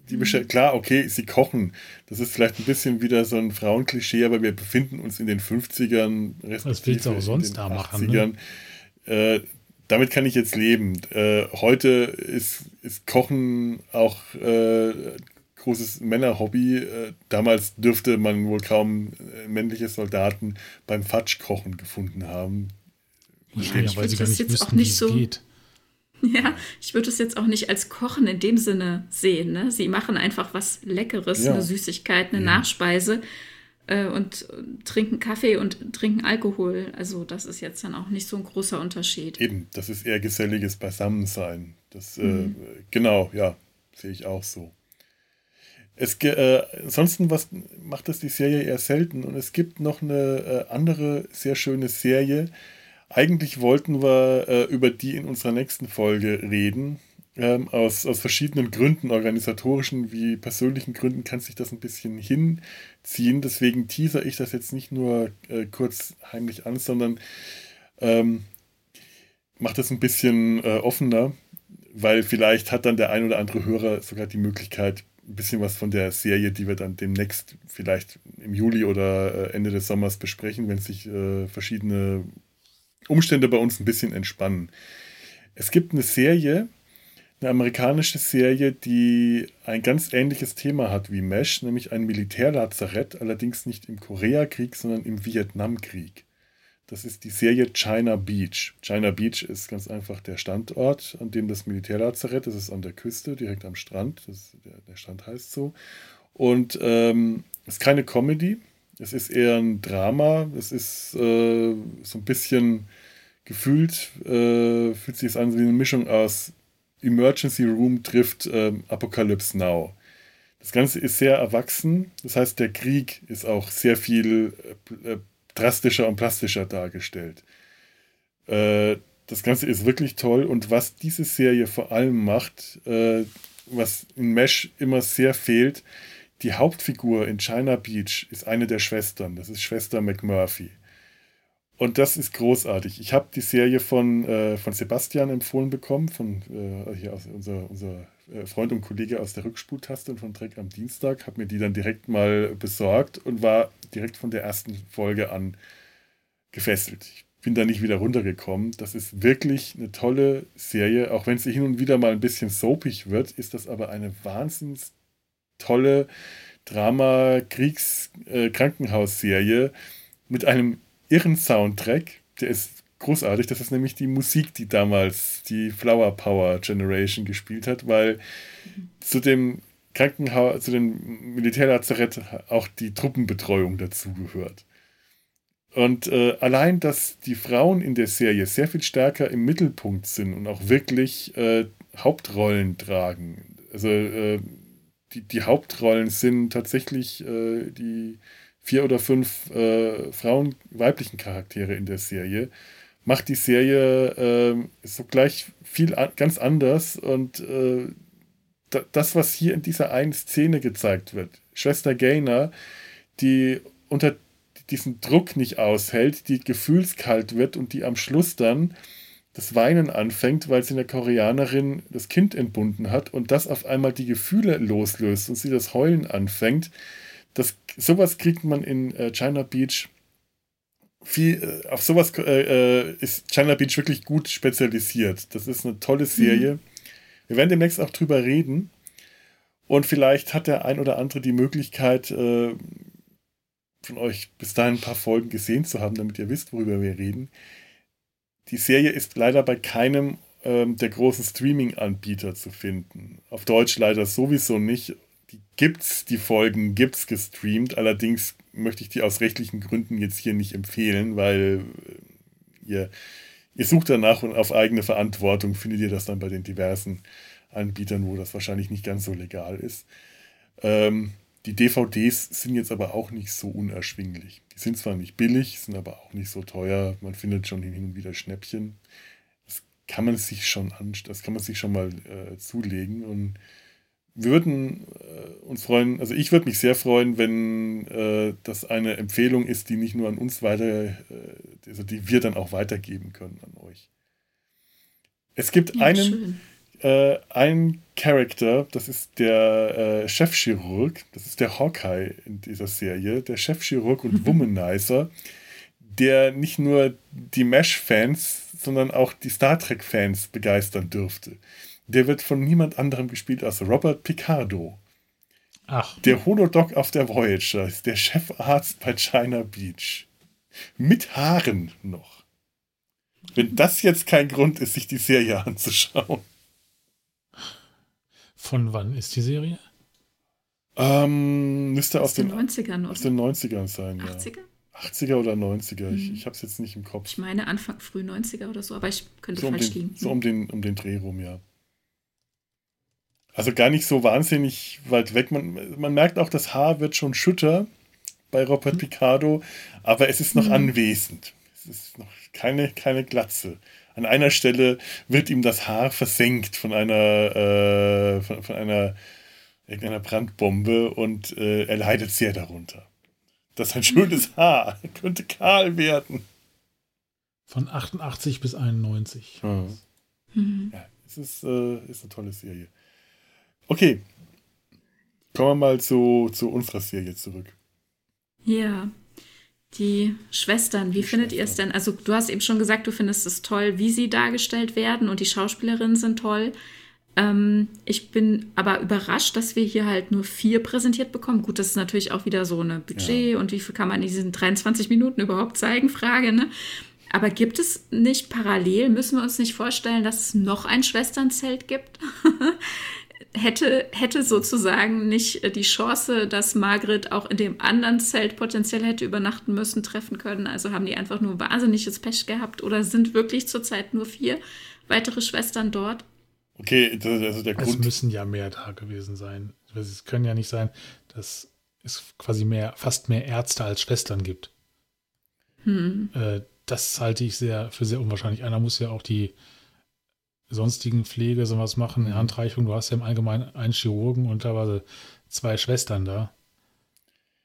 die mhm. klar, okay, sie kochen. Das ist vielleicht ein bisschen wieder so ein Frauenklischee, aber wir befinden uns in den 50ern, Was willst du auch sonst da machen? Ne? Äh, damit kann ich jetzt leben. Äh, heute ist, ist Kochen auch äh, großes Männerhobby. Äh, damals dürfte man wohl kaum äh, männliche Soldaten beim Fatschkochen gefunden haben. Ja, weil sie gar nicht wüssten, wie es so geht. Ja, ich würde es jetzt auch nicht als Kochen in dem Sinne sehen. Ne? Sie machen einfach was Leckeres, ja. eine Süßigkeit, eine ja. Nachspeise äh, und trinken Kaffee und trinken Alkohol. Also das ist jetzt dann auch nicht so ein großer Unterschied. Eben, das ist eher geselliges Beisammensein. Das, äh, mhm. äh, genau, ja, sehe ich auch so. Es, äh, ansonsten was macht das die Serie eher selten und es gibt noch eine äh, andere sehr schöne Serie, eigentlich wollten wir äh, über die in unserer nächsten Folge reden. Ähm, aus, aus verschiedenen Gründen, organisatorischen wie persönlichen Gründen, kann sich das ein bisschen hinziehen. Deswegen teaser ich das jetzt nicht nur äh, kurz heimlich an, sondern ähm, mache das ein bisschen äh, offener, weil vielleicht hat dann der ein oder andere Hörer sogar die Möglichkeit, ein bisschen was von der Serie, die wir dann demnächst vielleicht im Juli oder äh, Ende des Sommers besprechen, wenn sich äh, verschiedene Umstände bei uns ein bisschen entspannen. Es gibt eine Serie, eine amerikanische Serie, die ein ganz ähnliches Thema hat wie Mesh, nämlich ein Militärlazarett, allerdings nicht im Koreakrieg, sondern im Vietnamkrieg. Das ist die Serie China Beach. China Beach ist ganz einfach der Standort, an dem das Militärlazarett, das ist an der Küste, direkt am Strand. Das, der, der Strand heißt so. Und ähm, es ist keine Comedy, es ist eher ein Drama. Es ist äh, so ein bisschen gefühlt, äh, fühlt sich es an wie eine Mischung aus Emergency Room trifft äh, Apocalypse Now. Das Ganze ist sehr erwachsen, das heißt, der Krieg ist auch sehr viel äh, drastischer und plastischer dargestellt. Äh, das Ganze ist wirklich toll und was diese Serie vor allem macht, äh, was in Mesh immer sehr fehlt, die Hauptfigur in China Beach ist eine der Schwestern, das ist Schwester McMurphy. Und das ist großartig. Ich habe die Serie von, äh, von Sebastian empfohlen bekommen, von äh, hier aus, unser, unser äh, Freund und Kollege aus der Rückspultaste und von Dreck am Dienstag, habe mir die dann direkt mal besorgt und war direkt von der ersten Folge an gefesselt. Ich bin da nicht wieder runtergekommen. Das ist wirklich eine tolle Serie, auch wenn sie hin und wieder mal ein bisschen soapig wird, ist das aber eine wahnsinnig tolle Drama-Kriegs-Krankenhausserie mit einem irren Soundtrack. Der ist großartig. Das ist nämlich die Musik, die damals die Flower Power Generation gespielt hat, weil zu dem Krankenhaus, zu dem Militärlazarett auch die Truppenbetreuung dazugehört. Und äh, allein, dass die Frauen in der Serie sehr viel stärker im Mittelpunkt sind und auch wirklich äh, Hauptrollen tragen. Also äh, die, die Hauptrollen sind tatsächlich äh, die vier oder fünf äh, Frauen, weiblichen Charaktere in der Serie, macht die Serie äh, so gleich viel an, ganz anders und äh, das, was hier in dieser einen Szene gezeigt wird, Schwester Gainer, die unter diesen Druck nicht aushält, die gefühlskalt wird und die am Schluss dann das Weinen anfängt, weil sie eine Koreanerin das Kind entbunden hat und das auf einmal die Gefühle loslöst und sie das Heulen anfängt, das, sowas kriegt man in äh, China Beach viel, äh, auf sowas äh, äh, ist China Beach wirklich gut spezialisiert. Das ist eine tolle Serie. Mhm. Wir werden demnächst auch drüber reden. Und vielleicht hat der ein oder andere die Möglichkeit, äh, von euch bis dahin ein paar Folgen gesehen zu haben, damit ihr wisst, worüber wir reden. Die Serie ist leider bei keinem ähm, der großen Streaming-Anbieter zu finden. Auf Deutsch leider sowieso nicht die gibt's, die Folgen gibt's gestreamt. Allerdings möchte ich die aus rechtlichen Gründen jetzt hier nicht empfehlen, weil äh, ihr, ihr sucht danach und auf eigene Verantwortung findet ihr das dann bei den diversen Anbietern, wo das wahrscheinlich nicht ganz so legal ist. Ähm, die DVDs sind jetzt aber auch nicht so unerschwinglich. Die sind zwar nicht billig, sind aber auch nicht so teuer. Man findet schon hin und wieder Schnäppchen. Das kann man sich schon an, das kann man sich schon mal äh, zulegen und wir würden äh, uns freuen, also ich würde mich sehr freuen, wenn äh, das eine Empfehlung ist, die nicht nur an uns weiter, äh, also die wir dann auch weitergeben können an euch. Es gibt ja, einen, äh, einen Charakter, das ist der äh, Chefchirurg, das ist der Hawkeye in dieser Serie, der Chefchirurg und Womanizer, der nicht nur die Mesh-Fans, sondern auch die Star Trek-Fans begeistern dürfte. Der wird von niemand anderem gespielt als Robert Picardo. Ach. Der Holodoc auf der Voyager ist der Chefarzt bei China Beach. Mit Haaren noch. Wenn das jetzt kein Grund ist, sich die Serie anzuschauen. Von wann ist die Serie? Ähm, müsste aus, aus den, den 90ern oder? Aus den 90ern sein, 80er? ja. 80er oder 90er, mhm. ich, ich habe es jetzt nicht im Kopf. Ich meine Anfang, früh 90er oder so, aber ich könnte so falsch um den, liegen. So um den, um den Dreh rum, ja. Also gar nicht so wahnsinnig weit weg. Man, man merkt auch, das Haar wird schon schütter bei Robert Picardo, aber es ist noch mhm. anwesend. Es ist noch keine, keine Glatze. An einer Stelle wird ihm das Haar versenkt von einer, äh, von, von, einer irgendeiner Brandbombe und äh, er leidet sehr darunter. Das ist ein schönes Haar. Er könnte kahl werden. Von 88 bis 91. Mhm. Ja, es ist, äh, ist eine tolle Serie. Okay. Kommen wir mal zu, zu unserer Serie zurück. Ja. Die Schwestern, wie die findet Schwestern. ihr es denn? Also, du hast eben schon gesagt, du findest es toll, wie sie dargestellt werden und die Schauspielerinnen sind toll. Ähm, ich bin aber überrascht, dass wir hier halt nur vier präsentiert bekommen. Gut, das ist natürlich auch wieder so eine Budget ja. und wie viel kann man in diesen 23 Minuten überhaupt zeigen, Frage, ne? Aber gibt es nicht parallel, müssen wir uns nicht vorstellen, dass es noch ein Schwesternzelt gibt? hätte, hätte sozusagen nicht die Chance, dass Margret auch in dem anderen Zelt potenziell hätte übernachten müssen, treffen können. Also haben die einfach nur wahnsinniges Pech gehabt oder sind wirklich zurzeit nur vier weitere Schwestern dort? Okay, das ist also der Grund. Es müssen ja mehr da gewesen sein. Es können ja nicht sein, dass es quasi mehr, fast mehr Ärzte als Schwestern gibt. Hm. Äh, das halte ich sehr für sehr unwahrscheinlich. Einer muss ja auch die sonstigen Pflege sowas machen, eine Handreichung. Du hast ja im Allgemeinen einen Chirurgen und teilweise zwei Schwestern da.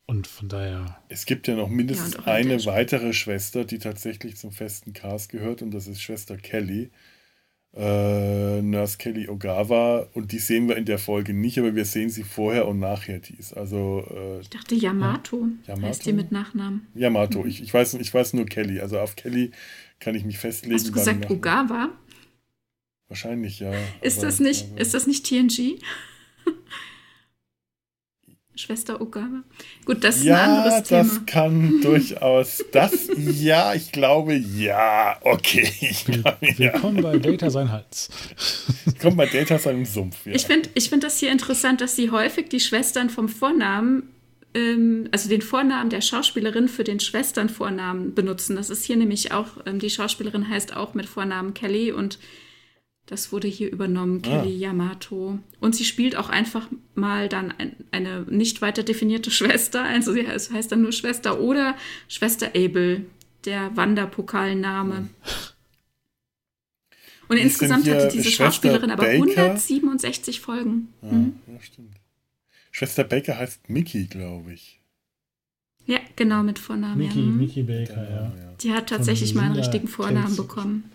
Und von daher. Es gibt ja noch mindestens ja, eine weitere Schwester, die tatsächlich zum festen Cast gehört, und das ist Schwester Kelly äh, Nurse Kelly Ogawa und die sehen wir in der Folge nicht, aber wir sehen sie vorher und nachher. Die ist also. Äh, ich dachte Yamato, Yamato heißt die mit Nachnamen. Yamato, mhm. ich, ich, weiß, ich weiß nur Kelly. Also auf Kelly kann ich mich festlegen. Hast du gesagt Ogawa? Wahrscheinlich ja. Ist das nicht, ist das nicht TNG? Schwester Ogawa. Gut, das ist ja, ein anderes Thema. das kann durchaus. Das, ja, ich glaube, ja. Okay. Ich glaube, Willkommen ja. bei Data sein Hals. Willkommen bei Data seinem Sumpf. Ja. Ich finde ich find das hier interessant, dass sie häufig die Schwestern vom Vornamen, ähm, also den Vornamen der Schauspielerin für den Schwesternvornamen benutzen. Das ist hier nämlich auch, ähm, die Schauspielerin heißt auch mit Vornamen Kelly und das wurde hier übernommen, ah. Kelly Yamato. Und sie spielt auch einfach mal dann ein, eine nicht weiter definierte Schwester. Also sie heißt, heißt, dann nur Schwester oder Schwester Abel, der Wanderpokalname. Hm. Und Wie insgesamt hatte diese Schwester Schauspielerin aber Baker? 167 Folgen. Ja, mhm. ja, stimmt. Schwester Baker heißt Mickey, glaube ich. Ja, genau, mit Vornamen. Mickey, ja. Mickey Baker, genau, ja. Die hat tatsächlich mal einen richtigen Vornamen bekommen.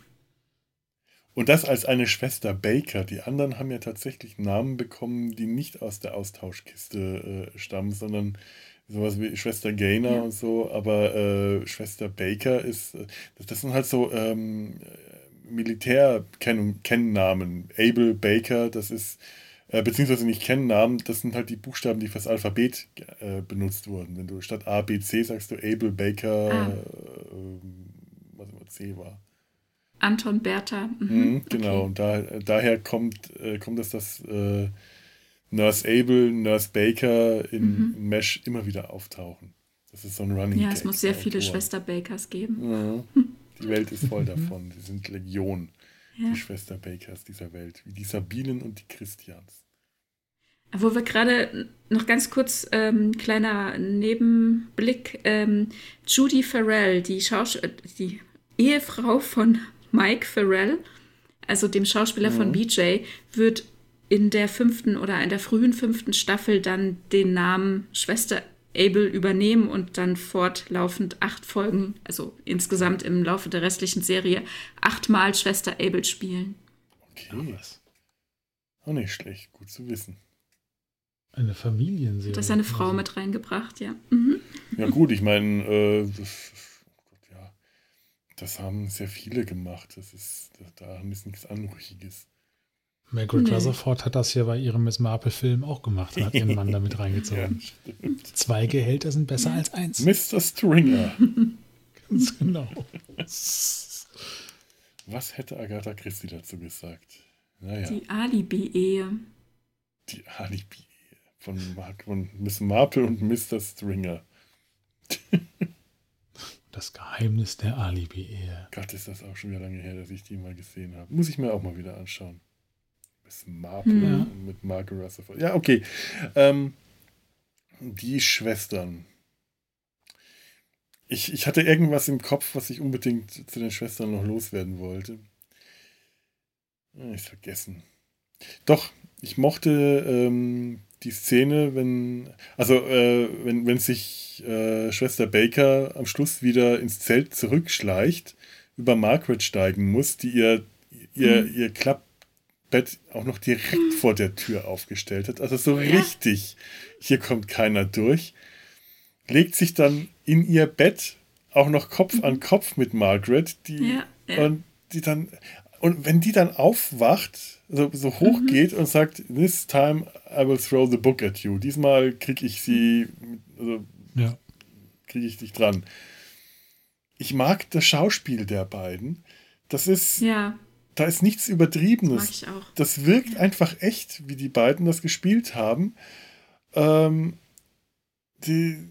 Und das als eine Schwester Baker. Die anderen haben ja tatsächlich Namen bekommen, die nicht aus der Austauschkiste äh, stammen, sondern sowas wie Schwester Gainer ja. und so. Aber äh, Schwester Baker ist, äh, das, das, sind halt so ähm, Militär-Kennnamen. Abel Baker, das ist, äh, beziehungsweise nicht Kennnamen, das sind halt die Buchstaben, die fürs Alphabet äh, benutzt wurden. Wenn du statt A, B, C sagst du Abel Baker, ah. Äh, was immer C war. Anton Bertha. Mhm. Mhm, genau, okay. und da, daher kommt, äh, kommt es, dass äh, Nurse Abel, Nurse Baker in, mhm. in, Mesh immer wieder auftauchen. Das ist so ein Running Ja, es muss sehr viele Schwester Bakers geben. Ja, die Welt ist voll davon. Sie sind Legion, ja. die Schwester Bakers dieser Welt, wie die Sabinen und die Christians. Wo wir gerade noch ganz kurz ähm, kleiner Nebenblick. Ähm, Judy Farrell, die, Schaus die Ehefrau von Mike Farrell, also dem Schauspieler mhm. von BJ, wird in der fünften oder in der frühen fünften Staffel dann den Namen Schwester Abel übernehmen und dann fortlaufend acht Folgen, also insgesamt im Laufe der restlichen Serie, achtmal Schwester Abel spielen. Okay. Auch nicht schlecht, gut zu wissen. Eine Familienserie. Das ist eine Frau also. mit reingebracht, ja. Mhm. Ja, gut, ich meine, äh, das haben sehr viele gemacht. Das ist, daran ist nichts Anrüchiges. Margaret nee. Rutherford hat das ja bei ihrem Miss Marple-Film auch gemacht und hat ihren Mann damit reingezogen. ja, Zwei Gehälter sind besser als eins. Mr. Stringer. Ganz genau. Was hätte Agatha Christie dazu gesagt? Naja. Die Alibi-Ehe. Die Alibi-Ehe von, von Miss Marple und Mr. Stringer. Das Geheimnis der Alibi-Ehe. Gott, ist das auch schon wieder lange her, dass ich die mal gesehen habe. Muss ich mir auch mal wieder anschauen. Miss Marple ja. mit Margaret Rutherford. Ja, okay. Ähm, die Schwestern. Ich, ich hatte irgendwas im Kopf, was ich unbedingt zu den Schwestern noch loswerden wollte. Ich vergessen. Doch, ich mochte ähm, die Szene, wenn, also äh, wenn, wenn sich äh, Schwester Baker am Schluss wieder ins Zelt zurückschleicht, über Margaret steigen muss, die ihr, ihr, mhm. ihr Klappbett auch noch direkt mhm. vor der Tür aufgestellt hat. Also so ja. richtig, hier kommt keiner durch. Legt sich dann in ihr Bett auch noch Kopf mhm. an Kopf mit Margaret, die, ja, ja. und die dann, Und wenn die dann aufwacht, so, so hoch mhm. geht und sagt, this time I will throw the book at you. Diesmal kriege ich sie, also ja. kriege ich dich dran. Ich mag das Schauspiel der beiden. Das ist, ja. da ist nichts Übertriebenes. Mag ich auch. Das wirkt ja. einfach echt, wie die beiden das gespielt haben. Ähm, die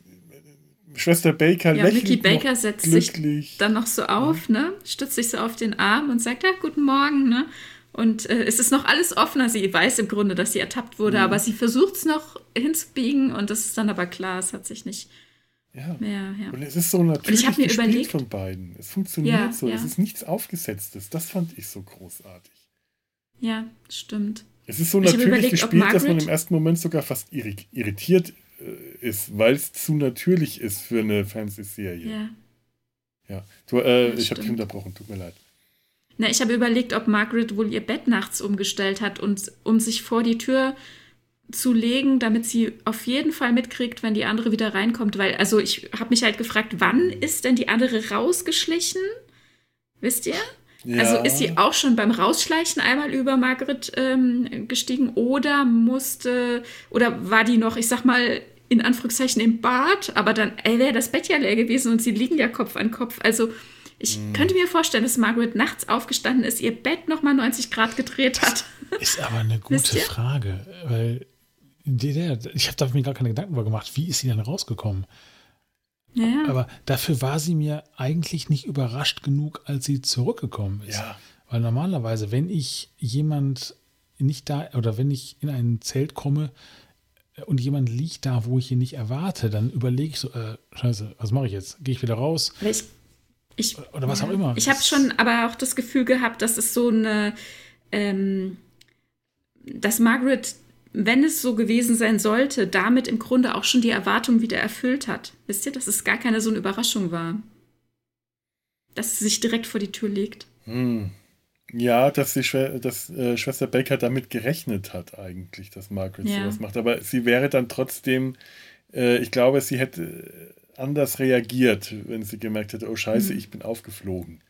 Schwester Baker ja, Mickey Baker setzt glücklich. sich dann noch so auf, ne? Stützt sich so auf den Arm und sagt, ja, guten Morgen, ne? Und äh, es ist noch alles offener. Sie weiß im Grunde, dass sie ertappt wurde, mhm. aber sie versucht es noch hinzubiegen und das ist dann aber klar, es hat sich nicht ja. mehr. Ja. Und es ist so natürlich ich mir überlegt, von beiden. Es funktioniert ja, so. Ja. Es ist nichts Aufgesetztes. Das fand ich so großartig. Ja, stimmt. Es ist so natürlich überlegt, gespielt, dass man im ersten Moment sogar fast irritiert äh, ist, weil es zu natürlich ist für eine Fernsehserie. Ja. Ja. Du, äh, ich habe dich unterbrochen, tut mir leid. Na, ich habe überlegt, ob Margaret wohl ihr Bett nachts umgestellt hat und um sich vor die Tür zu legen, damit sie auf jeden Fall mitkriegt, wenn die andere wieder reinkommt. Weil, also ich habe mich halt gefragt, wann ist denn die andere rausgeschlichen? Wisst ihr? Ja. Also ist sie auch schon beim Rausschleichen einmal über Margaret ähm, gestiegen oder musste, oder war die noch, ich sag mal, in Anführungszeichen im Bad, aber dann wäre das Bett ja leer gewesen und sie liegen ja Kopf an Kopf. Also ich hm. könnte mir vorstellen, dass Margaret nachts aufgestanden ist, ihr Bett nochmal 90 Grad gedreht hat. Ist aber eine gute Frage, weil ich habe da mir gar keine Gedanken darüber gemacht, wie ist sie denn rausgekommen? Ja. Aber dafür war sie mir eigentlich nicht überrascht genug, als sie zurückgekommen ist. Ja. Weil normalerweise, wenn ich jemand nicht da oder wenn ich in ein Zelt komme und jemand liegt da, wo ich ihn nicht erwarte, dann überlege ich so, äh, scheiße, was mache ich jetzt? Gehe ich wieder raus? Ich ich, Oder was ja. auch immer. Ich habe schon aber auch das Gefühl gehabt, dass es so eine, ähm, dass Margaret, wenn es so gewesen sein sollte, damit im Grunde auch schon die Erwartung wieder erfüllt hat. Wisst ihr, dass es gar keine so eine Überraschung war. Dass sie sich direkt vor die Tür legt. Hm. Ja, dass, die Schw dass äh, Schwester Baker damit gerechnet hat, eigentlich, dass Margaret ja. sowas macht. Aber sie wäre dann trotzdem, äh, ich glaube, sie hätte anders reagiert, wenn sie gemerkt hätte, oh scheiße, mhm. ich bin aufgeflogen.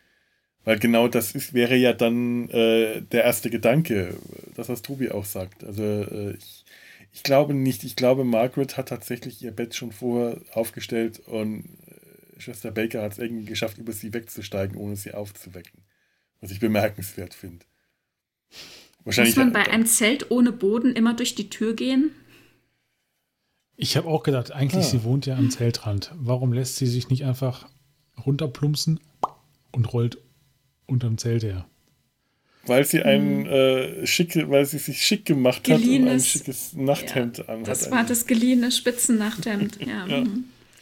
Weil genau das ist, wäre ja dann äh, der erste Gedanke, das was Tobi auch sagt. Also äh, ich, ich glaube nicht, ich glaube, Margaret hat tatsächlich ihr Bett schon vorher aufgestellt und äh, Schwester Baker hat es irgendwie geschafft, über sie wegzusteigen, ohne sie aufzuwecken. Was ich bemerkenswert finde. Muss man bei einem Zelt ohne Boden immer durch die Tür gehen? Ich habe auch gedacht, eigentlich, ah. sie wohnt ja am Zeltrand. Warum lässt sie sich nicht einfach runterplumpsen und rollt unterm Zelt her? Weil sie ein hm. äh, schicke, weil sie sich schick gemacht Geliehenes, hat und ein schickes Nachthemd ja, anhat. Das war das geliehene Spitzennachthemd, ja. ja.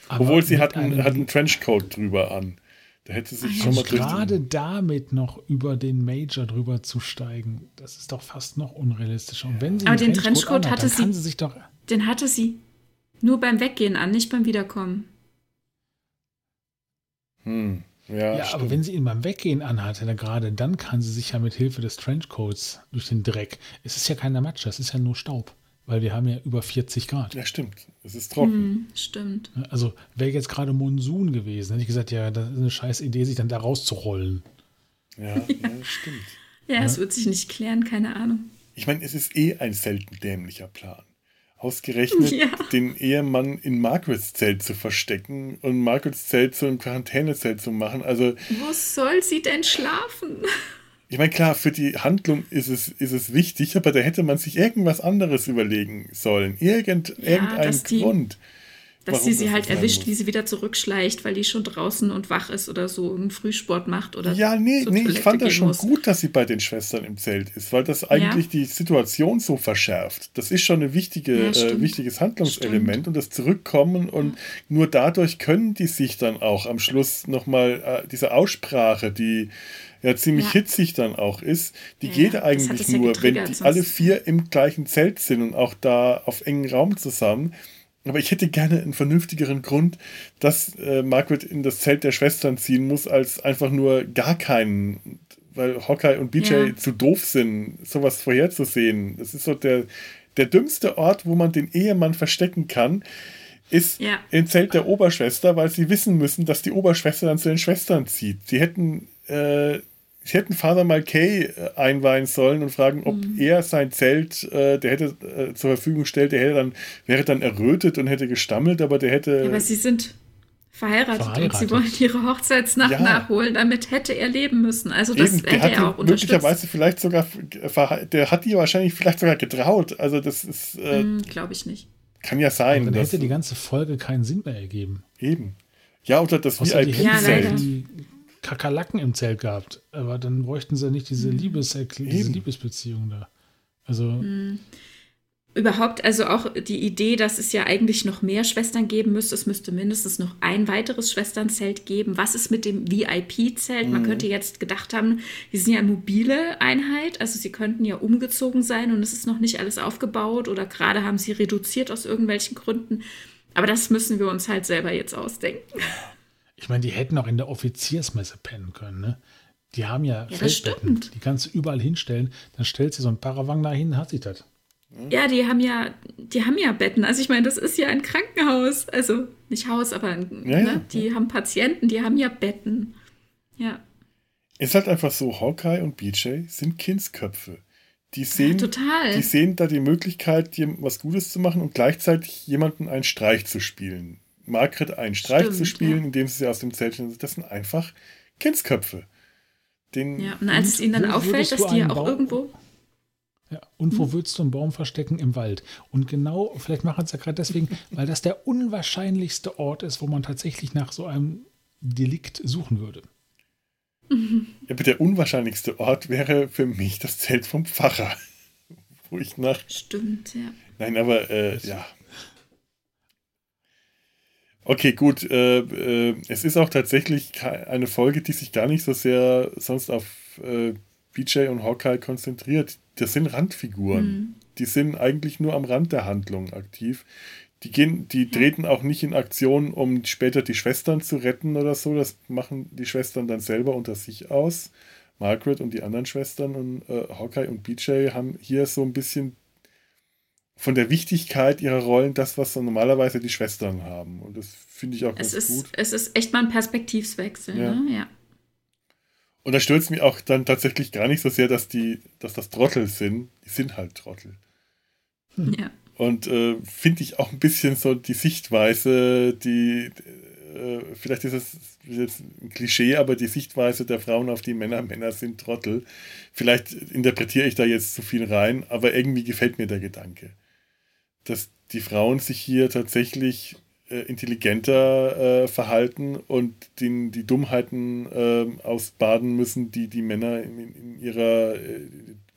Obwohl sie hat, einen, hat einen Trenchcoat drüber an. Da hätte sie sich schon mal Gerade damit noch über den Major drüber zu steigen, das ist doch fast noch unrealistisch. Und wenn sie Aber den Trenchcoat, Trenchcoat anhat, hatte sie, sie sich doch. Den hatte sie nur beim Weggehen an, nicht beim Wiederkommen. Hm. Ja, ja aber wenn sie ihn beim Weggehen anhatte, dann gerade dann kann sie sich ja mit Hilfe des Trenchcoats durch den Dreck. Es ist ja keine Matsche, es ist ja nur Staub, weil wir haben ja über 40 Grad. Ja, stimmt. Es ist trocken. Hm, stimmt. Also wäre jetzt gerade Monsun gewesen, hätte ich gesagt, ja, das ist eine scheiß Idee, sich dann da rauszurollen. Ja, ja. ja stimmt. Ja, es wird sich nicht klären, keine Ahnung. Ich meine, es ist eh ein selten dämlicher Plan ausgerechnet ja. den Ehemann in Margarets Zelt zu verstecken und Margarets Zelt zu einem Quarantänezelt zu machen. Also, Wo soll sie denn schlafen? Ich meine, klar, für die Handlung ist es, ist es wichtig, aber da hätte man sich irgendwas anderes überlegen sollen. Irgend, ja, irgendein Grund. Die, dass sie sie halt erwischt, muss. wie sie wieder zurückschleicht, weil die schon draußen und wach ist oder so einen Frühsport macht oder Ja, nee, nee, ich fand das schon muss. gut, dass sie bei den Schwestern im Zelt ist, weil das eigentlich ja. die Situation so verschärft. Das ist schon ein wichtige, ja, äh, wichtiges Handlungselement stimmt. und das Zurückkommen und nur dadurch können die sich dann auch am Schluss nochmal äh, diese Aussprache, die ja ziemlich ja. hitzig dann auch ist, die ja, geht eigentlich nur, wenn die alle vier im gleichen Zelt sind und auch da auf engen Raum zusammen aber ich hätte gerne einen vernünftigeren Grund, dass äh, Margaret in das Zelt der Schwestern ziehen muss, als einfach nur gar keinen, weil Hawkeye und BJ ja. zu doof sind, sowas vorherzusehen. Das ist so der, der dümmste Ort, wo man den Ehemann verstecken kann, ist ja. im Zelt der Oberschwester, weil sie wissen müssen, dass die Oberschwester dann zu den Schwestern zieht. Sie hätten äh, sie hätten Father Malkay äh, einweihen sollen und fragen, ob mhm. er sein Zelt, äh, der hätte äh, zur Verfügung stellt, der hätte dann, wäre dann errötet und hätte gestammelt, aber der hätte. Ja, aber sie sind verheiratet, verheiratet, und sie wollen ihre Hochzeitsnacht ja. nachholen. Damit hätte er leben müssen. Also das Eben, hätte er auch unterstützt. Möglicherweise vielleicht sogar, der hat die wahrscheinlich vielleicht sogar getraut. Also das ist. Äh, mm, Glaube ich nicht. Kann ja sein. Aber dann hätte die ganze Folge keinen Sinn mehr ergeben. Eben. Ja, oder das VIP-Zelt. Ja, Kakerlaken im Zelt gehabt. Aber dann bräuchten sie nicht diese, Liebes diese Liebesbeziehung da. Also. Mhm. Überhaupt, also auch die Idee, dass es ja eigentlich noch mehr Schwestern geben müsste. Es müsste mindestens noch ein weiteres Schwesternzelt geben. Was ist mit dem VIP-Zelt? Mhm. Man könnte jetzt gedacht haben, die sind ja eine mobile Einheit. Also sie könnten ja umgezogen sein und es ist noch nicht alles aufgebaut oder gerade haben sie reduziert aus irgendwelchen Gründen. Aber das müssen wir uns halt selber jetzt ausdenken. Ich meine, die hätten auch in der Offiziersmesse pennen können, ne? Die haben ja, ja Feldbetten, die kannst du überall hinstellen. Dann stellst du so ein Paravang dahin, hat sich das. Ja, die haben ja, die haben ja Betten. Also ich meine, das ist ja ein Krankenhaus. Also nicht Haus, aber ein, ja, ne? ja. die haben Patienten, die haben ja Betten. Ja. Ist halt einfach so, Hawkeye und BJ sind Kindsköpfe. Die sehen, ja, total. die sehen da die Möglichkeit, was Gutes zu machen und gleichzeitig jemanden einen Streich zu spielen. Margret einen Streich Stimmt, zu spielen, ja. indem sie sie aus dem Zeltchen. Das sind einfach Kindsköpfe. Den ja, und als es ihnen dann auffällt, dass die ja auch Baum, irgendwo. Ja, und wo hm. würdest du einen Baum verstecken? Im Wald. Und genau, vielleicht machen sie ja gerade deswegen, weil das der unwahrscheinlichste Ort ist, wo man tatsächlich nach so einem Delikt suchen würde. Mhm. Ja, aber der unwahrscheinlichste Ort wäre für mich das Zelt vom Pfarrer. Wo ich nach. Stimmt, ja. Nein, aber äh, ja. Okay, gut. Äh, äh, es ist auch tatsächlich eine Folge, die sich gar nicht so sehr sonst auf äh, BJ und Hawkeye konzentriert. Das sind Randfiguren. Mhm. Die sind eigentlich nur am Rand der Handlung aktiv. Die, gehen, die treten auch nicht in Aktion, um später die Schwestern zu retten oder so. Das machen die Schwestern dann selber unter sich aus. Margaret und die anderen Schwestern und äh, Hawkeye und BJ haben hier so ein bisschen von der Wichtigkeit ihrer Rollen das, was so normalerweise die Schwestern haben. Und das finde ich auch es ganz ist, gut. Es ist echt mal ein Perspektivswechsel. Ja. Ne? ja. Und da stört es mich auch dann tatsächlich gar nicht so sehr, dass die, dass das Trottel sind. Die sind halt Trottel. Hm. Ja. Und äh, finde ich auch ein bisschen so die Sichtweise, die, äh, vielleicht ist es jetzt ein Klischee, aber die Sichtweise der Frauen auf die Männer, Männer sind Trottel. Vielleicht interpretiere ich da jetzt zu viel rein, aber irgendwie gefällt mir der Gedanke dass die Frauen sich hier tatsächlich äh, intelligenter äh, verhalten und den, die Dummheiten äh, ausbaden müssen, die die Männer in, in ihrer äh,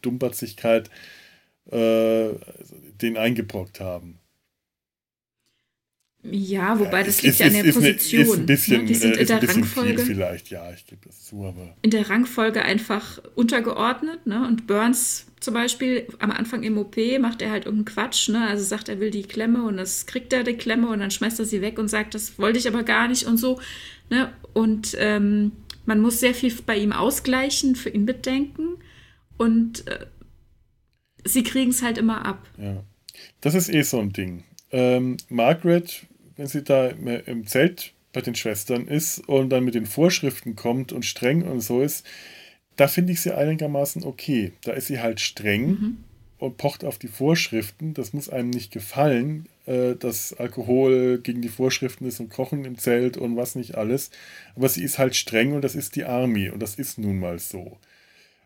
Dummbatzigkeit äh, den eingebrockt haben. Ja, wobei das liegt ist, ja an der ist, Position. Ist ein bisschen, ne? Die sind äh, in der Rangfolge. vielleicht, ja, ich gebe das zu, aber. In der Rangfolge einfach untergeordnet, ne? Und Burns zum Beispiel am Anfang im OP macht er halt irgendeinen Quatsch, ne? Also sagt, er will die Klemme und das kriegt er die Klemme und dann schmeißt er sie weg und sagt, das wollte ich aber gar nicht und so, ne? Und ähm, man muss sehr viel bei ihm ausgleichen, für ihn mitdenken und äh, sie kriegen es halt immer ab. Ja. Das ist eh so ein Ding. Ähm, Margaret wenn sie da im Zelt bei den Schwestern ist und dann mit den Vorschriften kommt und streng und so ist, da finde ich sie einigermaßen okay. Da ist sie halt streng mhm. und pocht auf die Vorschriften. Das muss einem nicht gefallen, äh, dass Alkohol gegen die Vorschriften ist und Kochen im Zelt und was nicht alles. Aber sie ist halt streng und das ist die Army und das ist nun mal so.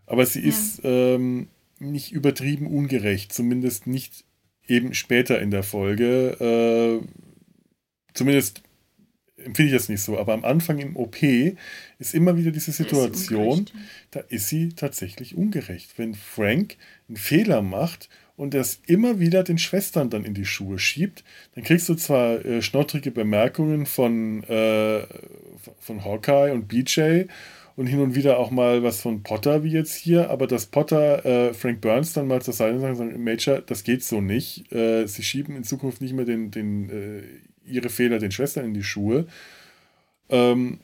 Aber sie ja. ist ähm, nicht übertrieben ungerecht, zumindest nicht eben später in der Folge. Äh, Zumindest empfinde ich das nicht so. Aber am Anfang im OP ist immer wieder diese Situation, ist da ist sie tatsächlich ungerecht. Wenn Frank einen Fehler macht und das immer wieder den Schwestern dann in die Schuhe schiebt, dann kriegst du zwar äh, schnottrige Bemerkungen von, äh, von Hawkeye und BJ und hin und wieder auch mal was von Potter, wie jetzt hier, aber dass Potter äh, Frank Burns dann mal zur Seite sagt, Major, das geht so nicht. Äh, sie schieben in Zukunft nicht mehr den, den äh, ihre Fehler den Schwestern in die Schuhe. Ähm,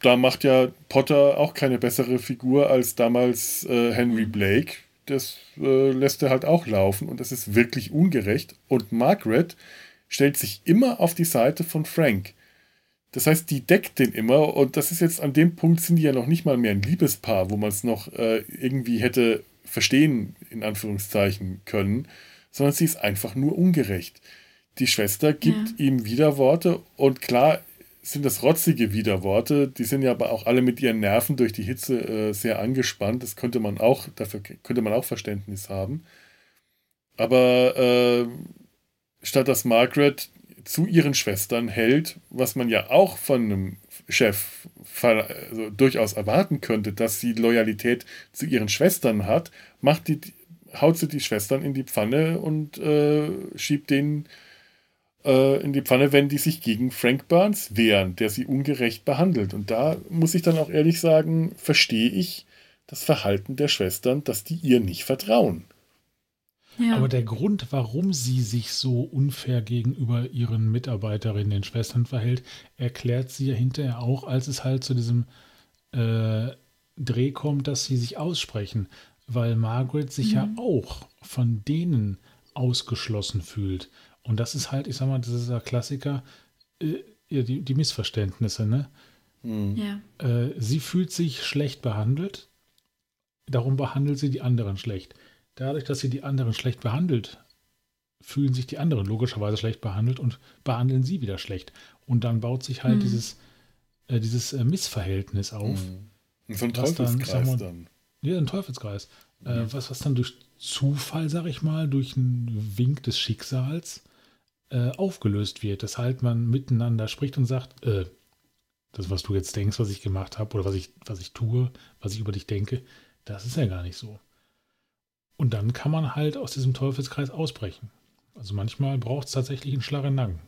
da macht ja Potter auch keine bessere Figur als damals äh, Henry Blake. Das äh, lässt er halt auch laufen und das ist wirklich ungerecht. Und Margaret stellt sich immer auf die Seite von Frank. Das heißt, die deckt den immer und das ist jetzt an dem Punkt, sind die ja noch nicht mal mehr ein Liebespaar, wo man es noch äh, irgendwie hätte verstehen, in Anführungszeichen, können, sondern sie ist einfach nur ungerecht. Die Schwester gibt ja. ihm Widerworte und klar sind das rotzige Widerworte, die sind ja aber auch alle mit ihren Nerven durch die Hitze äh, sehr angespannt. Das könnte man auch, dafür könnte man auch Verständnis haben. Aber äh, statt dass Margaret zu ihren Schwestern hält, was man ja auch von einem Chef also durchaus erwarten könnte, dass sie Loyalität zu ihren Schwestern hat, macht die, haut sie die Schwestern in die Pfanne und äh, schiebt denen äh, in die Pfanne, wenn die sich gegen Frank Burns wehren, der sie ungerecht behandelt. Und da muss ich dann auch ehrlich sagen, verstehe ich das Verhalten der Schwestern, dass die ihr nicht vertrauen. Ja. Aber der Grund, warum sie sich so unfair gegenüber ihren Mitarbeiterinnen, den Schwestern verhält, erklärt sie ja hinterher auch, als es halt zu diesem äh, Dreh kommt, dass sie sich aussprechen, weil Margaret sich mhm. ja auch von denen ausgeschlossen fühlt. Und das ist halt, ich sag mal, das ist der Klassiker, äh, die, die, Missverständnisse, ne? Mhm. Ja. Äh, sie fühlt sich schlecht behandelt, darum behandelt sie die anderen schlecht. Dadurch, dass sie die anderen schlecht behandelt, fühlen sich die anderen logischerweise schlecht behandelt und behandeln sie wieder schlecht. Und dann baut sich halt mhm. dieses, äh, dieses äh, Missverhältnis auf. Mhm. So ein Teufelskreis dann, dann. Ja, ein Teufelskreis. Äh, mhm. was, was dann durch Zufall, sag ich mal, durch einen Wink des Schicksals äh, aufgelöst wird, dass halt man miteinander spricht und sagt, äh, das, was du jetzt denkst, was ich gemacht habe oder was ich, was ich tue, was ich über dich denke, das ist ja gar nicht so. Und dann kann man halt aus diesem Teufelskreis ausbrechen. Also manchmal braucht es tatsächlich einen Schlag in den Nacken.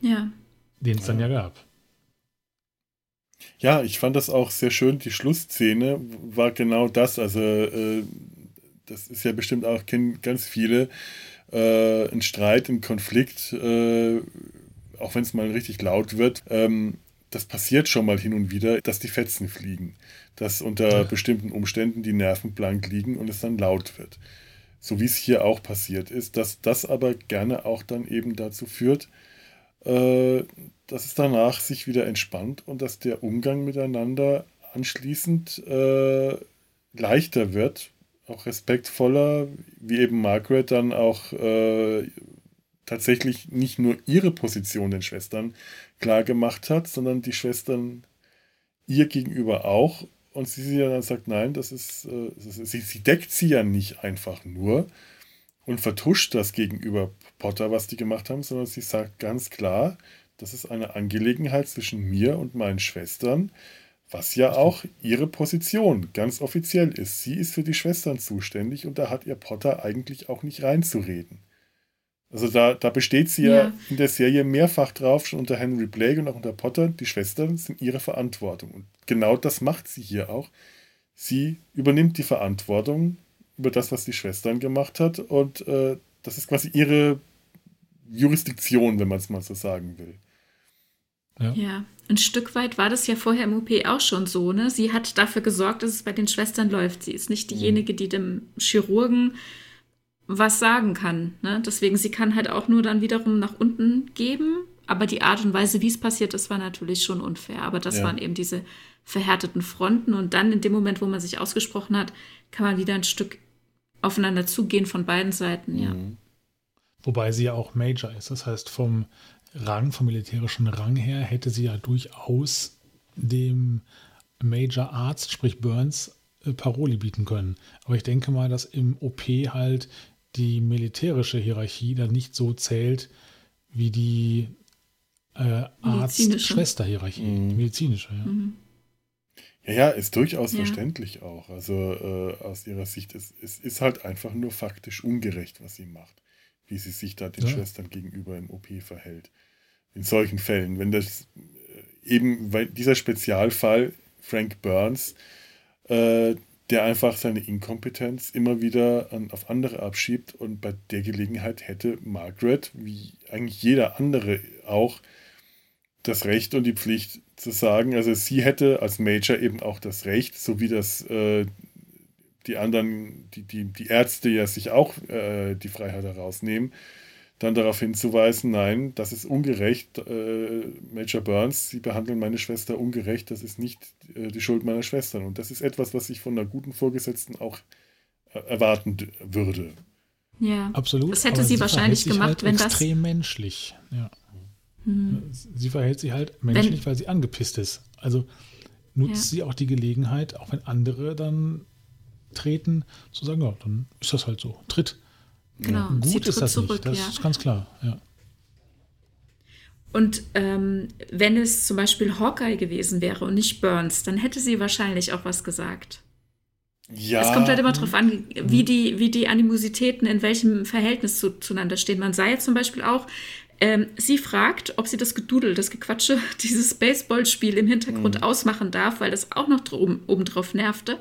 Ja. Den es dann ja gab. Ja, ich fand das auch sehr schön. Die Schlussszene war genau das. Also, äh, das ist ja bestimmt auch, kennen ganz viele, äh, ein Streit, ein Konflikt, äh, auch wenn es mal richtig laut wird, ähm, das passiert schon mal hin und wieder, dass die Fetzen fliegen, dass unter ja. bestimmten Umständen die Nerven blank liegen und es dann laut wird. So wie es hier auch passiert ist, dass das aber gerne auch dann eben dazu führt, äh, dass es danach sich wieder entspannt und dass der Umgang miteinander anschließend äh, leichter wird, auch respektvoller, wie eben Margaret dann auch äh, tatsächlich nicht nur ihre Position den Schwestern klar gemacht hat, sondern die Schwestern ihr gegenüber auch. Und sie, dann sagt, nein, das ist, äh, das ist sie, sie deckt sie ja nicht einfach nur und vertuscht das gegenüber Potter, was die gemacht haben, sondern sie sagt ganz klar, das ist eine Angelegenheit zwischen mir und meinen Schwestern. Was ja auch ihre Position ganz offiziell ist. Sie ist für die Schwestern zuständig und da hat ihr Potter eigentlich auch nicht reinzureden. Also da, da besteht sie ja. ja in der Serie mehrfach drauf, schon unter Henry Blake und auch unter Potter. Die Schwestern sind ihre Verantwortung. Und genau das macht sie hier auch. Sie übernimmt die Verantwortung über das, was die Schwestern gemacht hat. Und äh, das ist quasi ihre Jurisdiktion, wenn man es mal so sagen will. Ja. ja. ein Stück weit war das ja vorher im OP auch schon so. Ne? Sie hat dafür gesorgt, dass es bei den Schwestern läuft. Sie ist nicht mhm. diejenige, die dem Chirurgen was sagen kann. Ne? Deswegen, sie kann halt auch nur dann wiederum nach unten geben. Aber die Art und Weise, wie es passiert ist, war natürlich schon unfair. Aber das ja. waren eben diese verhärteten Fronten. Und dann in dem Moment, wo man sich ausgesprochen hat, kann man wieder ein Stück aufeinander zugehen von beiden Seiten. Ja. Mhm. Wobei sie ja auch Major ist. Das heißt, vom Rang, vom militärischen Rang her, hätte sie ja durchaus dem Major Arzt, sprich Burns, äh, Paroli bieten können. Aber ich denke mal, dass im OP halt die militärische Hierarchie dann nicht so zählt wie die äh, Arzt-Schwester-Hierarchie. Mhm. Medizinische, ja. Mhm. Ja, ja, ist durchaus ja. verständlich auch. Also äh, aus ihrer Sicht, es, es ist halt einfach nur faktisch ungerecht, was sie macht, wie sie sich da den ja. Schwestern gegenüber im OP verhält. In solchen Fällen, wenn das äh, eben, weil dieser Spezialfall Frank Burns, äh, der einfach seine Inkompetenz immer wieder an, auf andere abschiebt und bei der Gelegenheit hätte Margaret, wie eigentlich jeder andere auch, das Recht und die Pflicht zu sagen, also sie hätte als Major eben auch das Recht, so wie das äh, die anderen, die, die, die Ärzte ja sich auch äh, die Freiheit herausnehmen, dann darauf hinzuweisen, nein, das ist ungerecht, äh, Major Burns, Sie behandeln meine Schwester ungerecht, das ist nicht äh, die Schuld meiner Schwestern. Und das ist etwas, was ich von einer guten Vorgesetzten auch äh, erwarten würde. Ja, absolut. Das hätte sie, sie wahrscheinlich gemacht, halt wenn extrem das. Extrem menschlich, ja. Hm. Sie verhält sich halt menschlich, wenn, weil sie angepisst ist. Also nutzt ja. sie auch die Gelegenheit, auch wenn andere dann treten, zu sagen, ja, dann ist das halt so. Tritt. Genau, Gut sie ist das zurück, nicht, das ja. ist ganz klar, ja. Und ähm, wenn es zum Beispiel Hawkeye gewesen wäre und nicht Burns, dann hätte sie wahrscheinlich auch was gesagt. Ja. Es kommt halt immer darauf an, wie die, wie die Animositäten in welchem Verhältnis zu, zueinander stehen. Man sah jetzt zum Beispiel auch, ähm, sie fragt, ob sie das Gedudel, das Gequatsche, dieses Baseballspiel im Hintergrund mhm. ausmachen darf, weil das auch noch oben, obendrauf nervte.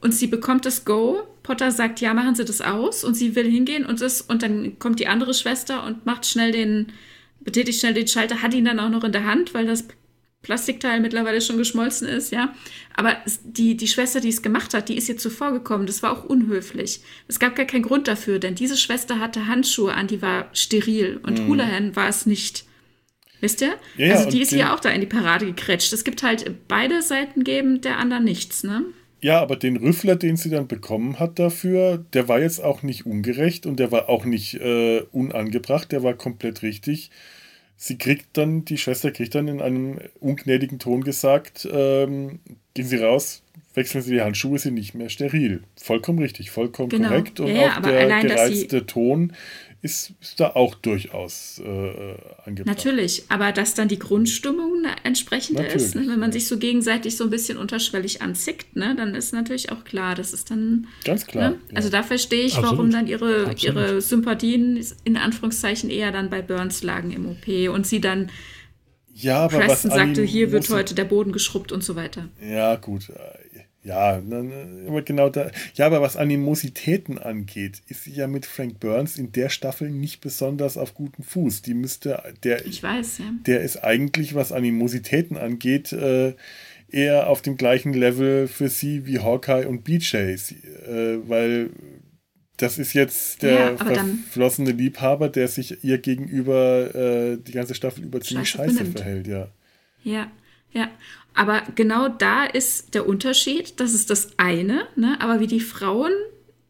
Und sie bekommt das Go. Potter sagt, ja, machen Sie das aus. Und sie will hingehen und das, und dann kommt die andere Schwester und macht schnell den, betätigt schnell den Schalter, hat ihn dann auch noch in der Hand, weil das Plastikteil mittlerweile schon geschmolzen ist, ja. Aber die, die Schwester, die es gemacht hat, die ist ihr zuvor gekommen. Das war auch unhöflich. Es gab gar keinen Grund dafür, denn diese Schwester hatte Handschuhe an, die war steril und mhm. Houlihan war es nicht. Wisst ihr? Ja, also die ist hier auch da in die Parade gekretscht. Es gibt halt beide Seiten geben der anderen nichts, ne? Ja, aber den Rüffler, den sie dann bekommen hat dafür, der war jetzt auch nicht ungerecht und der war auch nicht äh, unangebracht, der war komplett richtig. Sie kriegt dann, die Schwester kriegt dann in einem ungnädigen Ton gesagt, ähm, gehen Sie raus, wechseln Sie die Handschuhe, sind nicht mehr steril. Vollkommen richtig, vollkommen genau. korrekt. Und ja, auch der allein, gereizte Ton ist, ist da auch durchaus äh, angebracht. Natürlich, aber dass dann die Grundstimmung entsprechend natürlich, ist, ne? wenn man sich so gegenseitig so ein bisschen unterschwellig anzickt, ne? dann ist natürlich auch klar, das ist dann. Ganz klar. Ne? Also da verstehe ich, Absolut. warum dann ihre, ihre Sympathien in Anführungszeichen eher dann bei Burns lagen im OP und sie dann. Ja, aber Preston sagte, hier wird heute der Boden geschrubbt und so weiter. Ja, gut. Ja, aber genau da. Ja, aber was Animositäten angeht, ist sie ja mit Frank Burns in der Staffel nicht besonders auf gutem Fuß. Die müsste, der, ich weiß, ja. Der ist eigentlich, was Animositäten angeht, äh, eher auf dem gleichen Level für sie wie Hawkeye und BJ, äh, weil das ist jetzt der ja, verflossene Liebhaber, der sich ihr gegenüber äh, die ganze Staffel über ziemlich scheiße, scheiße verhält, ja. Ja, ja. Aber genau da ist der Unterschied, das ist das eine, ne? aber wie die Frauen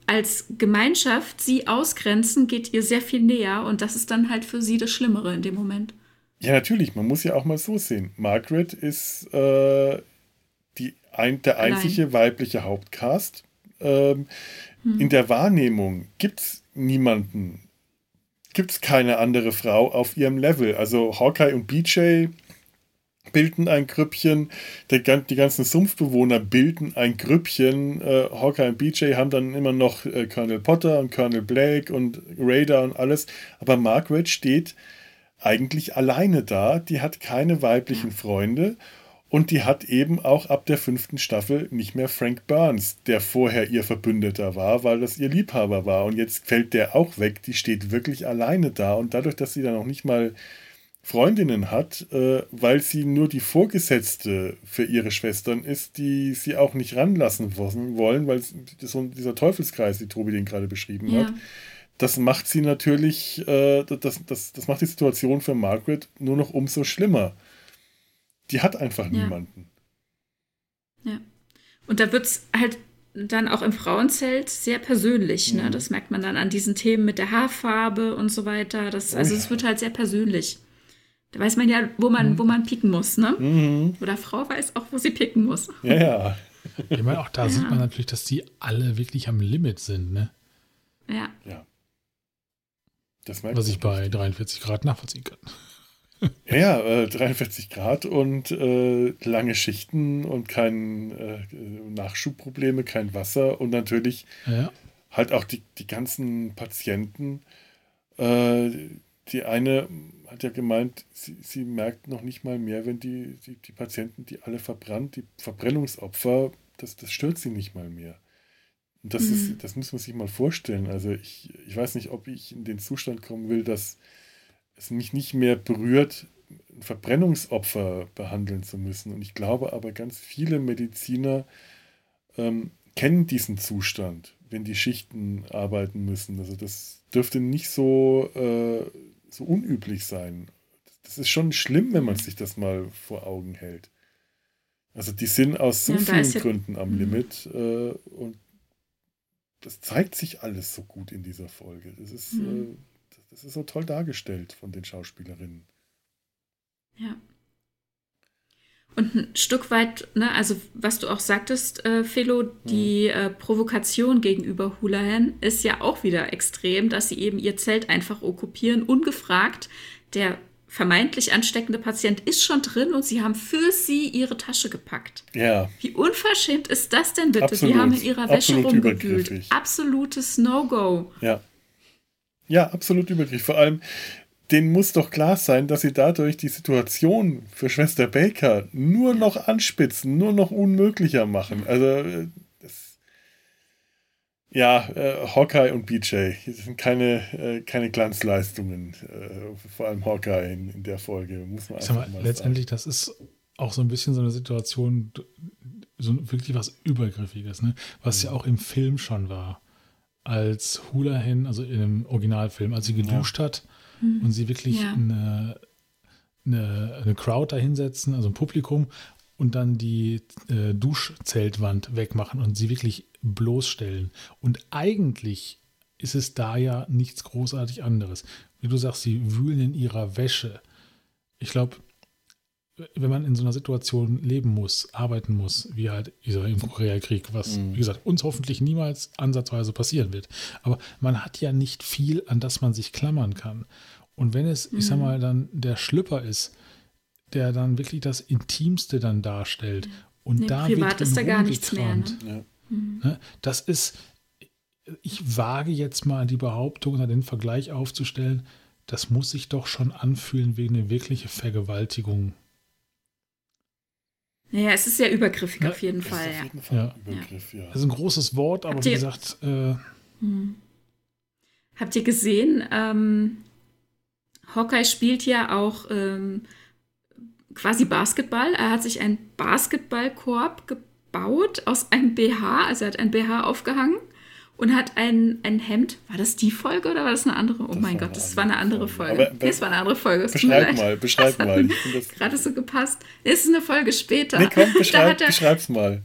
als Gemeinschaft sie ausgrenzen, geht ihr sehr viel näher und das ist dann halt für sie das Schlimmere in dem Moment. Ja, natürlich, man muss ja auch mal so sehen. Margaret ist äh, die ein, der einzige Allein. weibliche Hauptcast. Ähm, hm. In der Wahrnehmung gibt es niemanden, gibt es keine andere Frau auf ihrem Level. Also Hawkeye und BJ bilden ein Grüppchen, die ganzen Sumpfbewohner bilden ein Grüppchen. Äh, Hawkeye und BJ haben dann immer noch äh, Colonel Potter und Colonel Blake und Raider und alles. Aber Margaret steht eigentlich alleine da. Die hat keine weiblichen Freunde. Und die hat eben auch ab der fünften Staffel nicht mehr Frank Burns, der vorher ihr Verbündeter war, weil das ihr Liebhaber war. Und jetzt fällt der auch weg. Die steht wirklich alleine da. Und dadurch, dass sie dann auch nicht mal Freundinnen hat, äh, weil sie nur die Vorgesetzte für ihre Schwestern ist, die sie auch nicht ranlassen wollen, weil so dieser Teufelskreis, die Tobi den gerade beschrieben ja. hat, das macht sie natürlich, äh, das, das, das macht die Situation für Margaret nur noch umso schlimmer. Die hat einfach ja. niemanden. Ja. Und da wird es halt dann auch im Frauenzelt sehr persönlich. Ne? Mhm. Das merkt man dann an diesen Themen mit der Haarfarbe und so weiter. Das, also oh ja. es wird halt sehr persönlich. Da weiß man ja, wo man, mhm. wo man pieken muss, ne? Mhm. Oder Frau weiß auch, wo sie picken muss. Ja, ja. Ich meine, auch da ja. sieht man natürlich, dass die alle wirklich am Limit sind, ne? Ja. Ja. Das Was ich bei 43 Grad nachvollziehen kann. Ja, ja äh, 43 Grad und äh, lange Schichten und kein äh, Nachschubprobleme, kein Wasser und natürlich ja. halt auch die, die ganzen Patienten. Äh, die eine hat ja gemeint, sie, sie merkt noch nicht mal mehr, wenn die, die, die Patienten, die alle verbrannt, die Verbrennungsopfer, das, das stört sie nicht mal mehr. Und das, mhm. ist, das muss man sich mal vorstellen. Also ich, ich weiß nicht, ob ich in den Zustand kommen will, dass es mich nicht mehr berührt, ein Verbrennungsopfer behandeln zu müssen. Und ich glaube aber, ganz viele Mediziner, ähm, kennen diesen Zustand, wenn die Schichten arbeiten müssen. Also das dürfte nicht so, äh, so unüblich sein. Das ist schon schlimm, wenn man sich das mal vor Augen hält. Also die sind aus so ja, vielen Gründen am mhm. Limit äh, und das zeigt sich alles so gut in dieser Folge. Das ist, mhm. äh, das ist so toll dargestellt von den Schauspielerinnen. Ja. Und ein Stück weit, ne, also was du auch sagtest, äh, Philo, die mhm. äh, Provokation gegenüber Hulahan ist ja auch wieder extrem, dass sie eben ihr Zelt einfach okkupieren, ungefragt. Der vermeintlich ansteckende Patient ist schon drin und sie haben für sie ihre Tasche gepackt. Ja. Wie unverschämt ist das denn bitte? Absolut. Die haben in ihrer Wäsche rumgewühlt. Absolutes No-Go. Ja. Ja, absolut übergriffig. Vor allem, denen muss doch klar sein, dass sie dadurch die Situation für Schwester Baker nur noch anspitzen, nur noch unmöglicher machen. Also, äh, das, ja, äh, Hawkeye und BJ, das sind keine, äh, keine Glanzleistungen, äh, vor allem Hawkeye in, in, der Folge, muss man ich sag mal, mal Letztendlich, das ist auch so ein bisschen so eine Situation, so wirklich was Übergriffiges, ne? was ja auch im Film schon war. Als Hula Hen, also im Originalfilm, als sie geduscht ja. hat, mhm. und sie wirklich ja. eine, eine, eine Crowd da hinsetzen, also ein Publikum, und dann die äh, Duschzeltwand wegmachen und sie wirklich bloßstellen. Und eigentlich ist es da ja nichts großartig anderes. Wie du sagst, sie wühlen in ihrer Wäsche. Ich glaube, wenn man in so einer Situation leben muss, arbeiten muss, wie halt im Koreakrieg, was, mhm. wie gesagt, uns hoffentlich niemals ansatzweise passieren wird. Aber man hat ja nicht viel, an das man sich klammern kann. Und wenn es, mhm. ich sag mhm. mal, dann der Schlüpper ist, der dann wirklich das Intimste dann darstellt und nee, da privat wird ist da gar nichts mehr. Ne? Ja. Mhm. Ne? Das ist, ich wage jetzt mal die Behauptung oder den Vergleich aufzustellen, das muss sich doch schon anfühlen wie eine wirkliche Vergewaltigung ja, es ist sehr übergriffig ja, auf jeden Fall. Auf jeden Fall ja. Übergriff, ja. Das ist ein großes Wort, aber Habt wie gesagt. Äh, hm. Habt ihr gesehen, ähm, Hawkeye spielt ja auch ähm, quasi Basketball. Er hat sich einen Basketballkorb gebaut aus einem BH, also er hat ein BH aufgehangen und hat ein, ein Hemd. War das die Folge oder war das eine andere? Oh das mein Gott, das war eine andere Folge. Folge. Aber, das war eine andere Folge. beschreib mal, beschreib das mal. Gerade so gepasst. Es ist eine Folge später. Nee, komm, beschreib, er, beschreib's mal.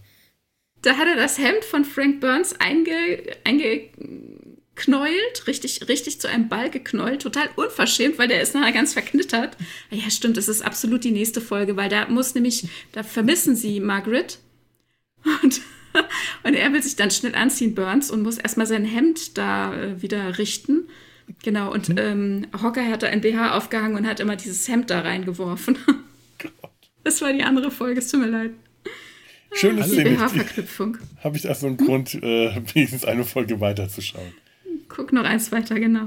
Da hat er das Hemd von Frank Burns einge, eingeknäult, richtig, richtig zu einem Ball geknäult, total unverschämt, weil der ist nachher ganz verknittert. Ja, stimmt, das ist absolut die nächste Folge, weil da muss nämlich, da vermissen sie Margaret. Und und er will sich dann schnell anziehen, Burns, und muss erstmal sein Hemd da äh, wieder richten. Genau, und mhm. ähm, Hocker hatte ein BH aufgehangen und hat immer dieses Hemd da reingeworfen. Das war die andere Folge, es tut mir leid. Schönes also BH-Verknüpfung. Habe ich also einen hm? Grund, äh, wenigstens eine Folge weiterzuschauen. Guck noch eins weiter, genau.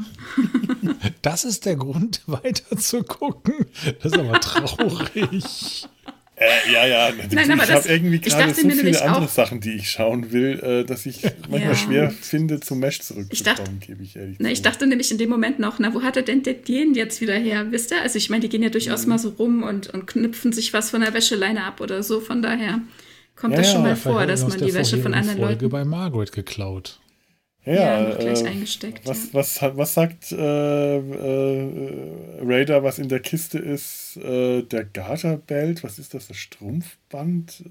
Das ist der Grund, weiter zu gucken. Das ist aber traurig. Äh, ja, ja, Nein, ich habe irgendwie gerade so viele andere Sachen, die ich schauen will, äh, dass ich manchmal ja. schwer finde, zum Mesh zurückzukommen, gebe ich ehrlich na, Ich dachte nämlich in dem Moment noch, na, wo hat er denn den jetzt wieder her, wisst ihr? Also ich meine, die gehen ja durchaus mhm. mal so rum und, und knüpfen sich was von der Wäscheleine ab oder so, von daher kommt ja, das schon mal vor, dass man die Wäsche von anderen Folge Leuten... bei Margaret geklaut. Ja, ja gleich äh, eingesteckt. Was, ja. was, was sagt äh, äh, Raider, was in der Kiste ist? Äh, der Garterbelt, was ist das? Das Strumpfband?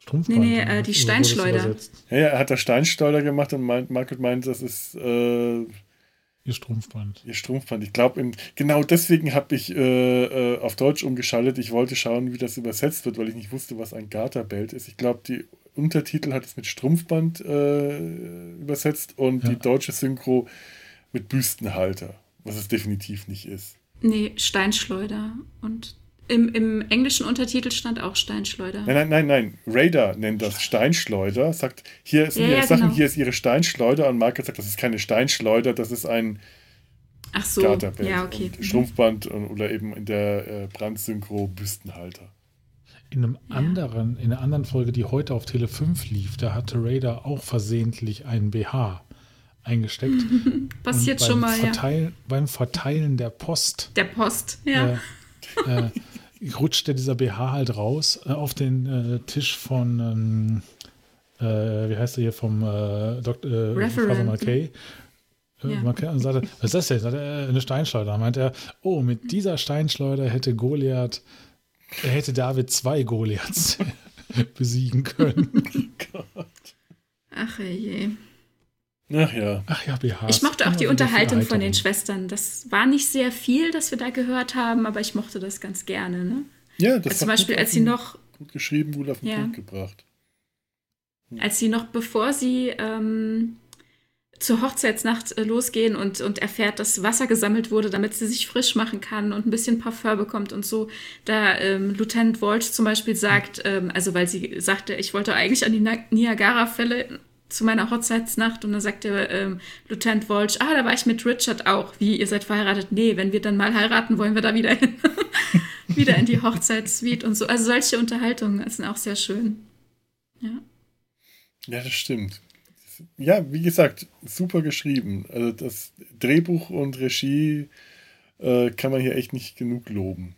Strumpfband? Nee, nee, äh, die Steinschleuder. Ja, ja, er hat das Steinschleuder gemacht und meint, Margaret meint, das ist äh, Ihr Strumpfband. Ihr Strumpfband. Ich glaube, genau deswegen habe ich äh, auf Deutsch umgeschaltet. Ich wollte schauen, wie das übersetzt wird, weil ich nicht wusste, was ein Garterbelt ist. Ich glaube, die Untertitel hat es mit Strumpfband äh, übersetzt und ja. die deutsche Synchro mit Büstenhalter, was es definitiv nicht ist. Nee, Steinschleuder. Und im, im englischen Untertitel stand auch Steinschleuder. Nein, nein, nein, nein. Raider nennt das Steinschleuder, sagt, hier sind ja, ihre ja, Sachen, genau. hier ist ihre Steinschleuder und Marke sagt, das ist keine Steinschleuder, das ist ein Ach so, ja, okay. Strumpfband oder eben in der äh, Brandsynchro Büstenhalter. In einem ja. anderen, in einer anderen Folge, die heute auf Tele 5 lief, da hatte Raider auch versehentlich einen BH eingesteckt. Passiert schon mal, Verteil, ja. Beim Verteilen der Post. Der Post, ja. Äh, äh, rutschte dieser BH halt raus äh, auf den äh, Tisch von, ähm, äh, wie heißt er hier vom äh, Dr. Äh, Father McKay. Ja. Man sagte, was ist das denn? Eine Steinschleuder. Da meint er, oh, mit dieser Steinschleuder hätte Goliath, hätte David zwei Goliaths besiegen können. oh Gott. Ach je. Ach ja. Ach ja, BH. Ich mochte auch die Unterhaltung von den Schwestern. Das war nicht sehr viel, das wir da gehört haben, aber ich mochte das ganz gerne. Ne? Ja, das also zum Beispiel, als sie noch. Gut geschrieben, gut auf den ja, Punkt gebracht. Als sie noch, bevor sie ähm, zur Hochzeitsnacht äh, losgehen und, und erfährt, dass Wasser gesammelt wurde, damit sie sich frisch machen kann und ein bisschen Parfum bekommt und so. Da ähm, Lieutenant Walsh zum Beispiel sagt, ähm, also weil sie sagte, ich wollte eigentlich an die Niagara-Fälle zu meiner Hochzeitsnacht und dann sagte ähm, Lieutenant Walsh, ah, da war ich mit Richard auch. Wie, ihr seid verheiratet? Nee, wenn wir dann mal heiraten, wollen wir da wieder hin. wieder in die Hochzeitssuite und so. Also solche Unterhaltungen sind auch sehr schön. Ja. Ja, das stimmt. Ja, wie gesagt, super geschrieben. Also das Drehbuch und Regie äh, kann man hier echt nicht genug loben.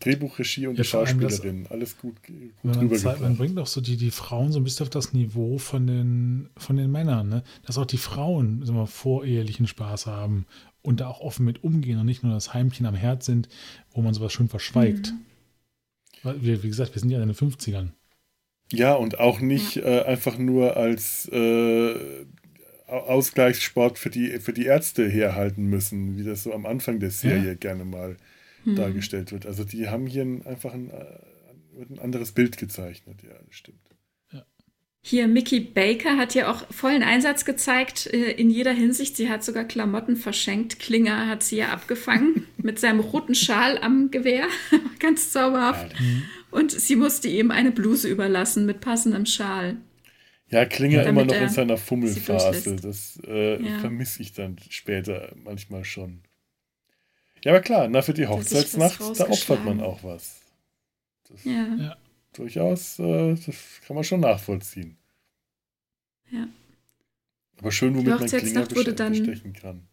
Drehbuch, Regie und ja, die Schauspielerin. Alles gut, gut man, Zeit, man bringt auch so die, die Frauen so ein bisschen auf das Niveau von den, von den Männern, ne? Dass auch die Frauen sagen wir, vorehelichen Spaß haben und da auch offen mit umgehen und nicht nur das Heimchen am Herz sind, wo man sowas schön verschweigt. Mhm. Wie, wie gesagt, wir sind ja in den 50ern. Ja, und auch nicht ja. äh, einfach nur als äh, Ausgleichssport für die, für die Ärzte herhalten müssen, wie das so am Anfang der Serie ja. gerne mal hm. dargestellt wird. Also die haben hier einfach ein, äh, ein anderes Bild gezeichnet, ja, stimmt. Hier, Mickey Baker hat ja auch vollen Einsatz gezeigt äh, in jeder Hinsicht. Sie hat sogar Klamotten verschenkt. Klinger hat sie ja abgefangen mit seinem roten Schal am Gewehr. Ganz zauberhaft. Ja. Und sie musste ihm eine Bluse überlassen mit passendem Schal. Ja, Klinger immer noch in seiner Fummelphase. Das äh, ja. vermisse ich dann später manchmal schon. Ja, aber klar, na, für die Hochzeitsnacht, da opfert man auch was. Das ja. ja. Durchaus, äh, das kann man schon nachvollziehen. Ja. Aber schön, womit man Klinger wurde dann bestechen kann.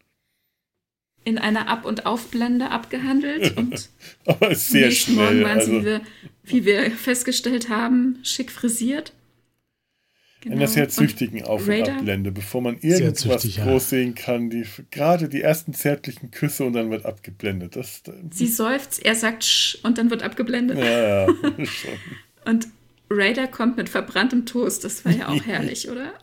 In einer Ab- und Aufblende abgehandelt. Und aber sehr nächsten schnell. Morgen waren also. sie, wie wir, wie wir festgestellt haben, schick frisiert. Genau. In der sehr züchtigen Auf- und Abblende, bevor man irgendwas züchtig, groß ja. sehen kann. Die, gerade die ersten zärtlichen Küsse und dann wird abgeblendet. Das, Sie seufzt, er sagt Sch und dann wird abgeblendet. Ja, ja, schon. und Raider kommt mit verbranntem Toast. Das war ja auch herrlich, oder?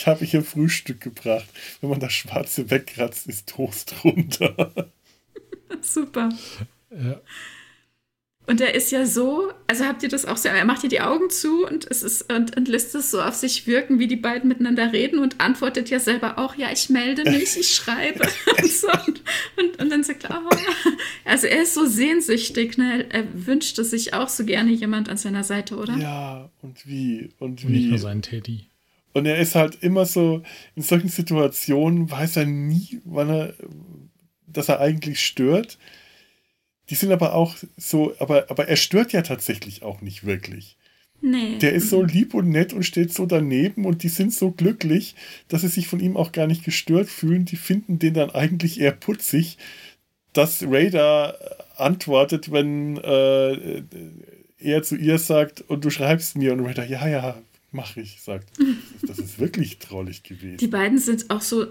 Ich habe hier Frühstück gebracht. Wenn man das Schwarze wegkratzt, ist Toast runter. Super. Ja. Und er ist ja so, also habt ihr das auch so, er macht hier die Augen zu und es ist und, und lässt es so auf sich wirken, wie die beiden miteinander reden und antwortet ja selber auch, ja, ich melde mich, ich schreibe und so. Und, und, und dann sagt er, oh. also er ist so sehnsüchtig, ne? Er wünschte sich auch so gerne jemand an seiner Seite, oder? Ja, und wie, und wie. Und nicht nur seinen Teddy. Und er ist halt immer so, in solchen Situationen weiß er nie, wann er, dass er eigentlich stört. Die sind aber auch so, aber, aber er stört ja tatsächlich auch nicht wirklich. Nee. Der ist so lieb und nett und steht so daneben und die sind so glücklich, dass sie sich von ihm auch gar nicht gestört fühlen. Die finden den dann eigentlich eher putzig, dass Raider antwortet, wenn äh, er zu ihr sagt und du schreibst mir und Raider, ja, ja, mach ich, sagt. Das ist wirklich traurig gewesen. Die beiden sind auch so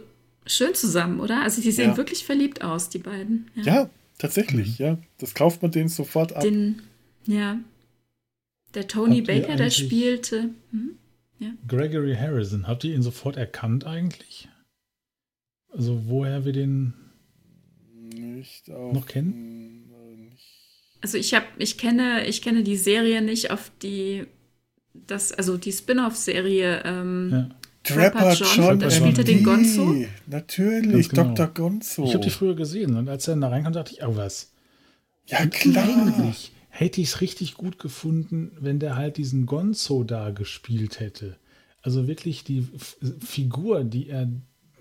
schön zusammen, oder? Also die sehen ja. wirklich verliebt aus, die beiden. Ja, ja Tatsächlich, mhm. ja. Das kauft man denen sofort ab. Den, ja. Der Tony Baker, der spielte. Hm? Ja. Gregory Harrison, habt ihr ihn sofort erkannt eigentlich? Also woher wir den nicht auf, noch kennen? Also ich habe, ich kenne, ich kenne die Serie nicht auf die, das, also die Spin-off-Serie ähm, ja. Trapper John, John da spielt er den Gonzo. Natürlich, genau. Dr. Gonzo. Ich habe die früher gesehen und als er da reinkam, dachte ich, oh was. Ja, klar. Eigentlich hätte ich es richtig gut gefunden, wenn der halt diesen Gonzo da gespielt hätte. Also wirklich die F Figur, die er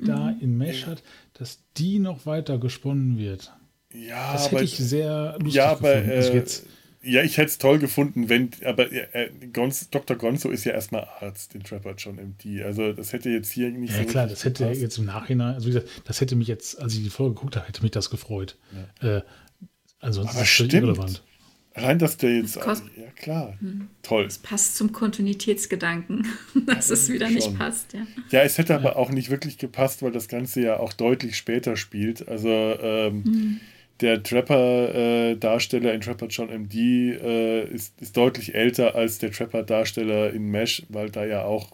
da mhm. in Mesh hat, dass die noch weiter gesponnen wird. Ja, das hätte ich sehr lustig ja, aber, gefunden. Also jetzt, ja, ich hätte es toll gefunden, wenn, aber äh, Gonzo, Dr. Gonzo ist ja erstmal Arzt in Trapper John MD. Also das hätte jetzt hier nicht ja, so. Ja, klar, das hätte gepasst. jetzt im Nachhinein, also wie gesagt, das hätte mich jetzt, als ich die Folge geguckt habe, hätte mich das gefreut. Ja. Äh, ansonsten aber ist das stimmt. irrelevant. Allein, dass der jetzt. Das kost- ja, klar. Toll. Das passt zum Kontinuitätsgedanken, dass es wieder nicht schon. passt. Ja. Ja, es hätte aber auch nicht wirklich gepasst, weil das Ganze ja auch deutlich später spielt. Also ähm, der Trapper-Darsteller in Trapper John MD äh, ist, ist deutlich älter als der Trapper-Darsteller in Mesh, weil da ja auch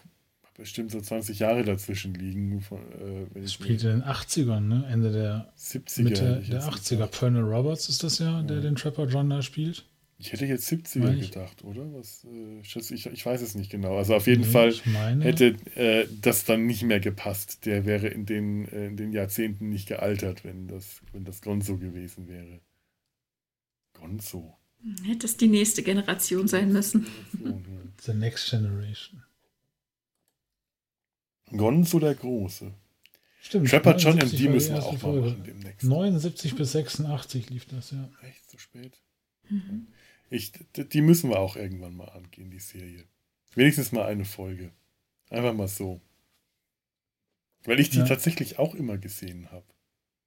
bestimmt so 20 Jahre dazwischen liegen. Von, äh, wenn Das ich spielt in den 80ern, ne? Ende der 70er. Mitte der jetzt 80er. gedacht. Pernell Roberts ist das ja, der den Trapper John da spielt. Ich hätte jetzt 70er Meine ich. gedacht, oder? Was, äh, schätze ich, ich weiß es nicht genau. Also auf jeden Nee, Fall hätte äh, das dann nicht mehr gepasst. Der wäre in den, äh, in den Jahrzehnten nicht gealtert, wenn das, wenn das Gonzo gewesen wäre. Gonzo. Hätte es die nächste Generation sein müssen. The Next Generation. Gonzo der Große. Stimmt. Trapper John 79 MD war die müssen auch mal machen demnächst. 79 bis 86 lief das, ja. Echt so spät? Ich, die müssen wir auch irgendwann mal angehen, die Serie. Wenigstens mal eine Folge. Einfach mal so. Weil ich die Ja. tatsächlich auch immer gesehen habe.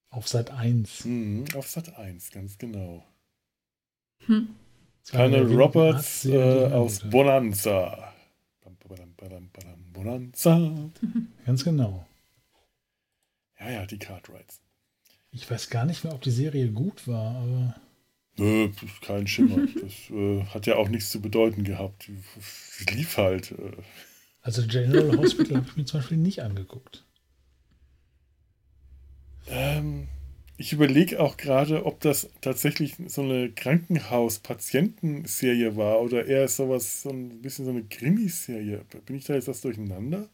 Auf Sat 1. Mhm, auf Sat 1, ganz genau. Hm. Colonel Roberts äh, ich aus angucke. Bonanza. Bonanza. Ganz genau. Ja, ja, die Cartwrights. Ich weiß gar nicht mehr, ob die Serie gut war, aber Nö, kein Schimmer. Das äh, hat ja auch nichts zu bedeuten gehabt. Es lief halt. Äh. also General Hospital habe ich mir zum Beispiel nicht angeguckt. Ähm, ich überlege auch gerade, ob das tatsächlich so eine Krankenhaus-Patientenserie war oder eher sowas, so ein bisschen so eine Krimiserie. Bin ich da jetzt das durcheinander?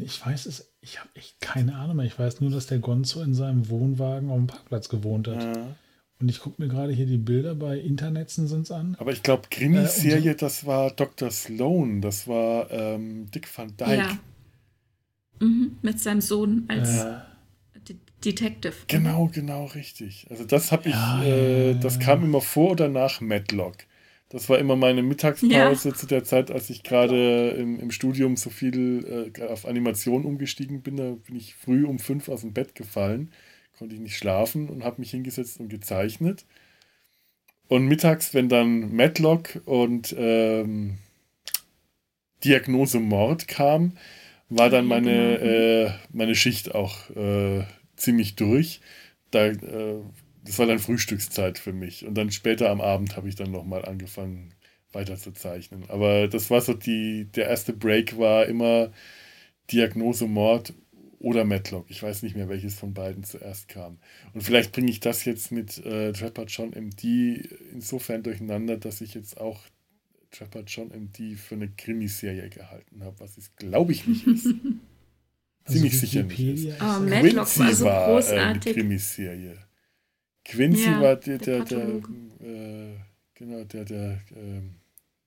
Ich weiß es, ich habe echt keine Ahnung mehr. Ich weiß nur, dass der Gonzo in seinem Wohnwagen auf dem Parkplatz gewohnt hat. Ja. Und ich gucke mir gerade hier die Bilder bei Internetzen sind es an. Aber ich glaube, Äh, Krimiserie, das war Dr. Sloan, das war ähm, Dick van Dyke. Ja. Mhm. Mit seinem Sohn als Äh, De Detective. Genau, genau, richtig. Also das habe ich, Ja, äh, ja, das ja. kam immer vor oder nach Matlock. Das war immer meine Mittagspause zu der Zeit, als ich gerade im, im Studium so viel äh, auf Animation umgestiegen bin. Da bin ich früh um fünf aus dem Bett gefallen, konnte ich nicht schlafen und habe mich hingesetzt und gezeichnet. Und mittags, wenn dann Matlock und ähm, Diagnose Mord kam, war dann meine, genau. äh, meine Schicht auch äh, ziemlich durch. Da, äh, das war dann Frühstückszeit für mich. Und dann später am Abend habe ich dann nochmal angefangen weiter zu zeichnen. Aber das war so die, der erste Break war immer Diagnose Mord oder Matlock. Ich weiß nicht mehr, welches von beiden zuerst kam. Und vielleicht bringe ich das jetzt mit äh, Trapper John MD insofern durcheinander, dass ich jetzt auch Trapper John MD für eine Krimiserie gehalten habe, was es glaube ich nicht ist. also Ziemlich sicher nicht ist. Oh, Matlock Quincy war so äh, eine großartig. Krimiserie. Quincy Ja, war der, der der, der, äh, genau, der, der ähm,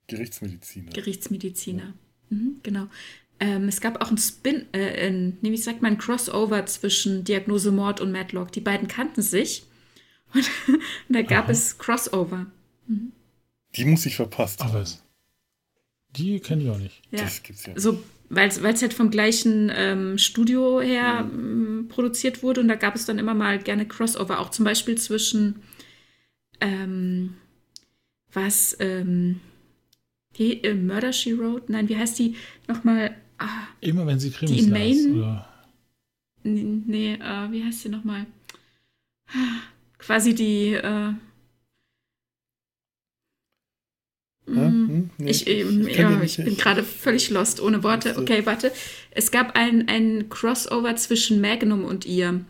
Gerichtsmediziner. Gerichtsmediziner. Mhm, genau. Ähm, es gab auch ein Spin, äh, ein, wie sagt man, ein Crossover zwischen Diagnose Mord und Matlock. Die beiden kannten sich. Und, und da gab Aha. es Crossover. Die muss ich verpasst haben. was. Die kenne ich auch nicht. Ja. Das gibt's ja. nicht. So, weil es halt vom gleichen ähm, Studio her ähm, produziert wurde und da gab es dann immer mal gerne Crossover, auch zum Beispiel zwischen ähm, was, ähm, die, äh, Murder She Wrote? Nein, wie heißt die nochmal? Ah, Immer wenn sie Krimis Die las, Main- oder? nee, äh, wie heißt sie nochmal? Quasi die, äh, Hä? mm, Hm? Nee, Ich, kenn die ja, ich bin gerade völlig lost, ohne Worte. Okay, warte. Es gab ein, ein Crossover zwischen Magnum und ihr.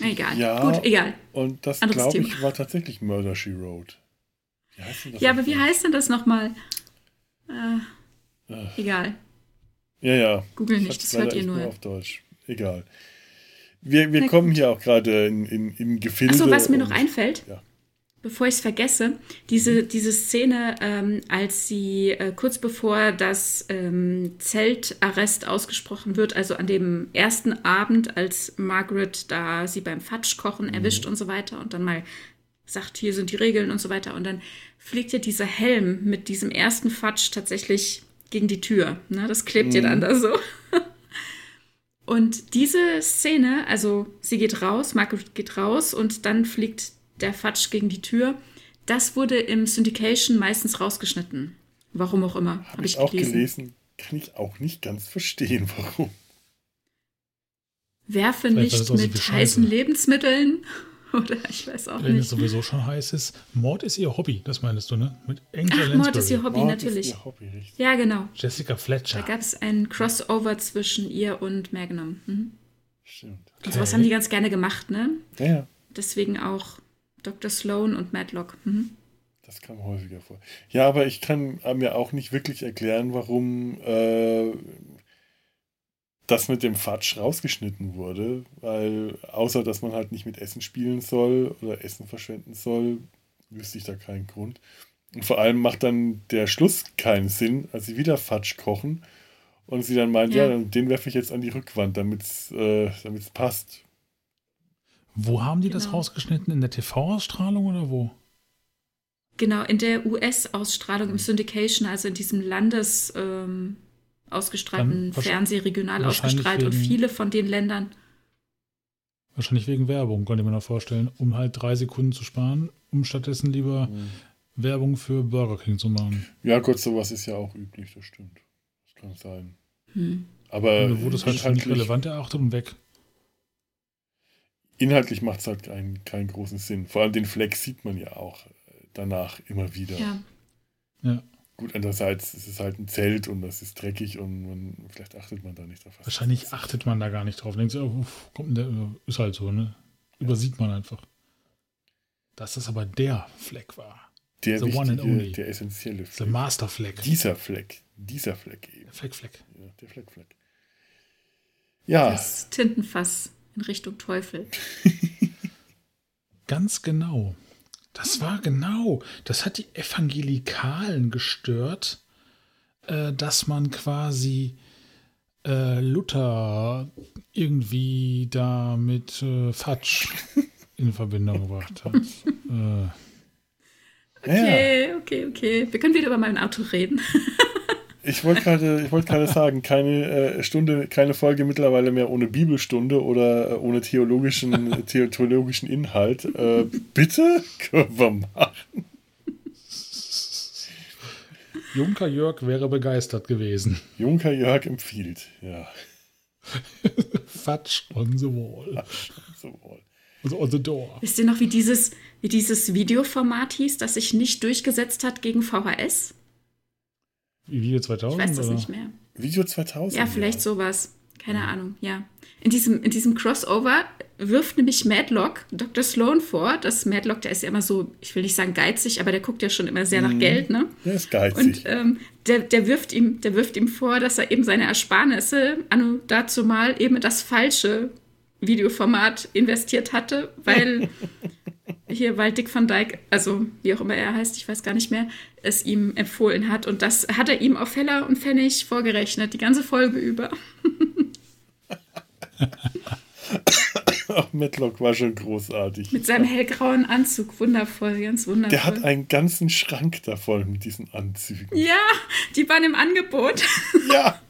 Egal. Ja. Gut, egal. Und das, glaube ich, war tatsächlich Murder She Wrote. Wie heißt denn das Ja, aber wie heißt denn das nochmal? Äh, Ach. egal. Ja, ja. Google Ich nicht, das hört ihr nur. auf Deutsch. Egal. Wir, wir Na kommen gut. hier auch gerade in, in, in Gefilde. Achso, was mir noch einfällt, Ja. bevor ich es vergesse, diese, diese Szene, ähm, als sie äh, kurz bevor das ähm, Zeltarrest ausgesprochen wird, also an dem ersten Abend, als Margaret da sie beim Fatschkochen erwischt und so weiter und dann mal sagt, hier sind die Regeln und so weiter und dann fliegt ja dieser Helm mit diesem ersten Fatsch tatsächlich gegen die Tür. Ne? Das klebt ihr dann da so. Und diese Szene, also sie geht raus, Margaret geht raus und dann fliegt der Fatsch gegen die Tür. Das wurde im Syndication meistens rausgeschnitten. Warum auch immer. Habe hab ich, auch gelesen. gelesen. Kann ich auch nicht ganz verstehen, warum. Werfe nicht mit heißen Lebensmitteln. Oder ich weiß auch Wenn nicht. es sowieso schon heiß ist. Mord ist ihr Hobby, das meinst du, ne? Mit Angela Ach, Mord ist ihr Hobby, Mord natürlich. Ihr Hobby, ja, genau. Jessica Fletcher. Da gab es ein Crossover zwischen ihr und Magnum. Mhm. Stimmt. Okay. Und sowas haben die ganz gerne gemacht, ne? Ja, ja. Deswegen auch Dr. Sloan und Madlock. Mhm. Das kam häufiger vor. Ja, aber ich kann mir auch nicht wirklich erklären, warum äh, das mit dem Fatsch rausgeschnitten wurde, weil außer dass man halt nicht mit Essen spielen soll oder Essen verschwenden soll, wüsste ich da keinen Grund. Und vor allem macht dann der Schluss keinen Sinn, als sie wieder Fatsch kochen und sie dann meint, ja, ja den werfe ich jetzt an die Rückwand, damit es äh, passt. Wo haben die genau. das rausgeschnitten? In der TV-Ausstrahlung oder wo? Genau, in der US-Ausstrahlung im Syndication, also in diesem Landes ähm, ausgestrahlten Fernseh regional ausgestrahlt und viele von den Ländern. Wahrscheinlich wegen Werbung, könnte man mir vorstellen, um halt drei Sekunden zu sparen, um stattdessen lieber mhm. Werbung für Burger King zu machen. Ja, gut, sowas ist ja auch üblich, das stimmt. Das kann sein. Hm. Aber wo das halt schon nicht relevant erachtet und weg. Inhaltlich macht es halt keinen, keinen großen Sinn. Vor allem den Fleck sieht man ja auch danach immer wieder. Ja. ja. Gut, andererseits ist es halt ein Zelt und das ist dreckig und man, vielleicht achtet man da nicht drauf. Wahrscheinlich achtet man da gar nicht drauf. Denkt so, oh, kommt der, ist halt so, ne? Übersieht man einfach. Dass das aber der Fleck war. Der, The wichtige, one and only. der essentielle Fleck. Der Master Fleck. Dieser Fleck. Dieser Fleck eben. Der Fleck, Fleck. Ja, der Fleck, Fleck. Ja. Das Tintenfass in Richtung Teufel. Ganz genau. Das war genau, das hat die Evangelikalen gestört, äh, dass man quasi äh, Luther irgendwie da mit äh, Fatsch in Verbindung gebracht hat. Äh. okay, okay, okay. Wir können wieder über mein Auto reden. Ich wollte gerade wollt sagen, keine äh, Stunde, keine Folge mittlerweile mehr ohne Bibelstunde oder äh, ohne theologischen, theologischen Inhalt. Äh, bitte? Können wir machen. Junker Jörg wäre begeistert gewesen. Junker Jörg empfiehlt, ja. Fatsch on the wall. Fatsch on the wall. Also on the door. Wisst ihr noch, wie dieses, wie dieses Videoformat hieß, das sich nicht durchgesetzt hat gegen VHS? Video 2000? Ich weiß das oder? nicht mehr. Video 2000? Ja, vielleicht ja. sowas. Keine ja. Ahnung, ja. In diesem, in diesem Crossover wirft nämlich Madlock Dr. Sloan vor, dass Madlock, der ist ja immer so, ich will nicht sagen geizig, aber der guckt ja schon immer sehr nach mhm. Geld, ne? Der ist geizig. Und ähm, der, der, wirft ihm, der wirft ihm vor, dass er eben seine Ersparnisse anno dazu mal eben das falsche Videoformat investiert hatte, weil hier, weil Dick van Dyke, also wie auch immer er heißt, ich weiß gar nicht mehr, es ihm empfohlen hat. Und das hat er ihm auf Heller und Pfennig vorgerechnet, die ganze Folge über. Ach, Matlock war schon großartig. Mit seinem hellgrauen Anzug, wundervoll, ganz wundervoll. Der hat einen ganzen Schrank davon mit diesen Anzügen. Ja, die waren im Angebot. Ja.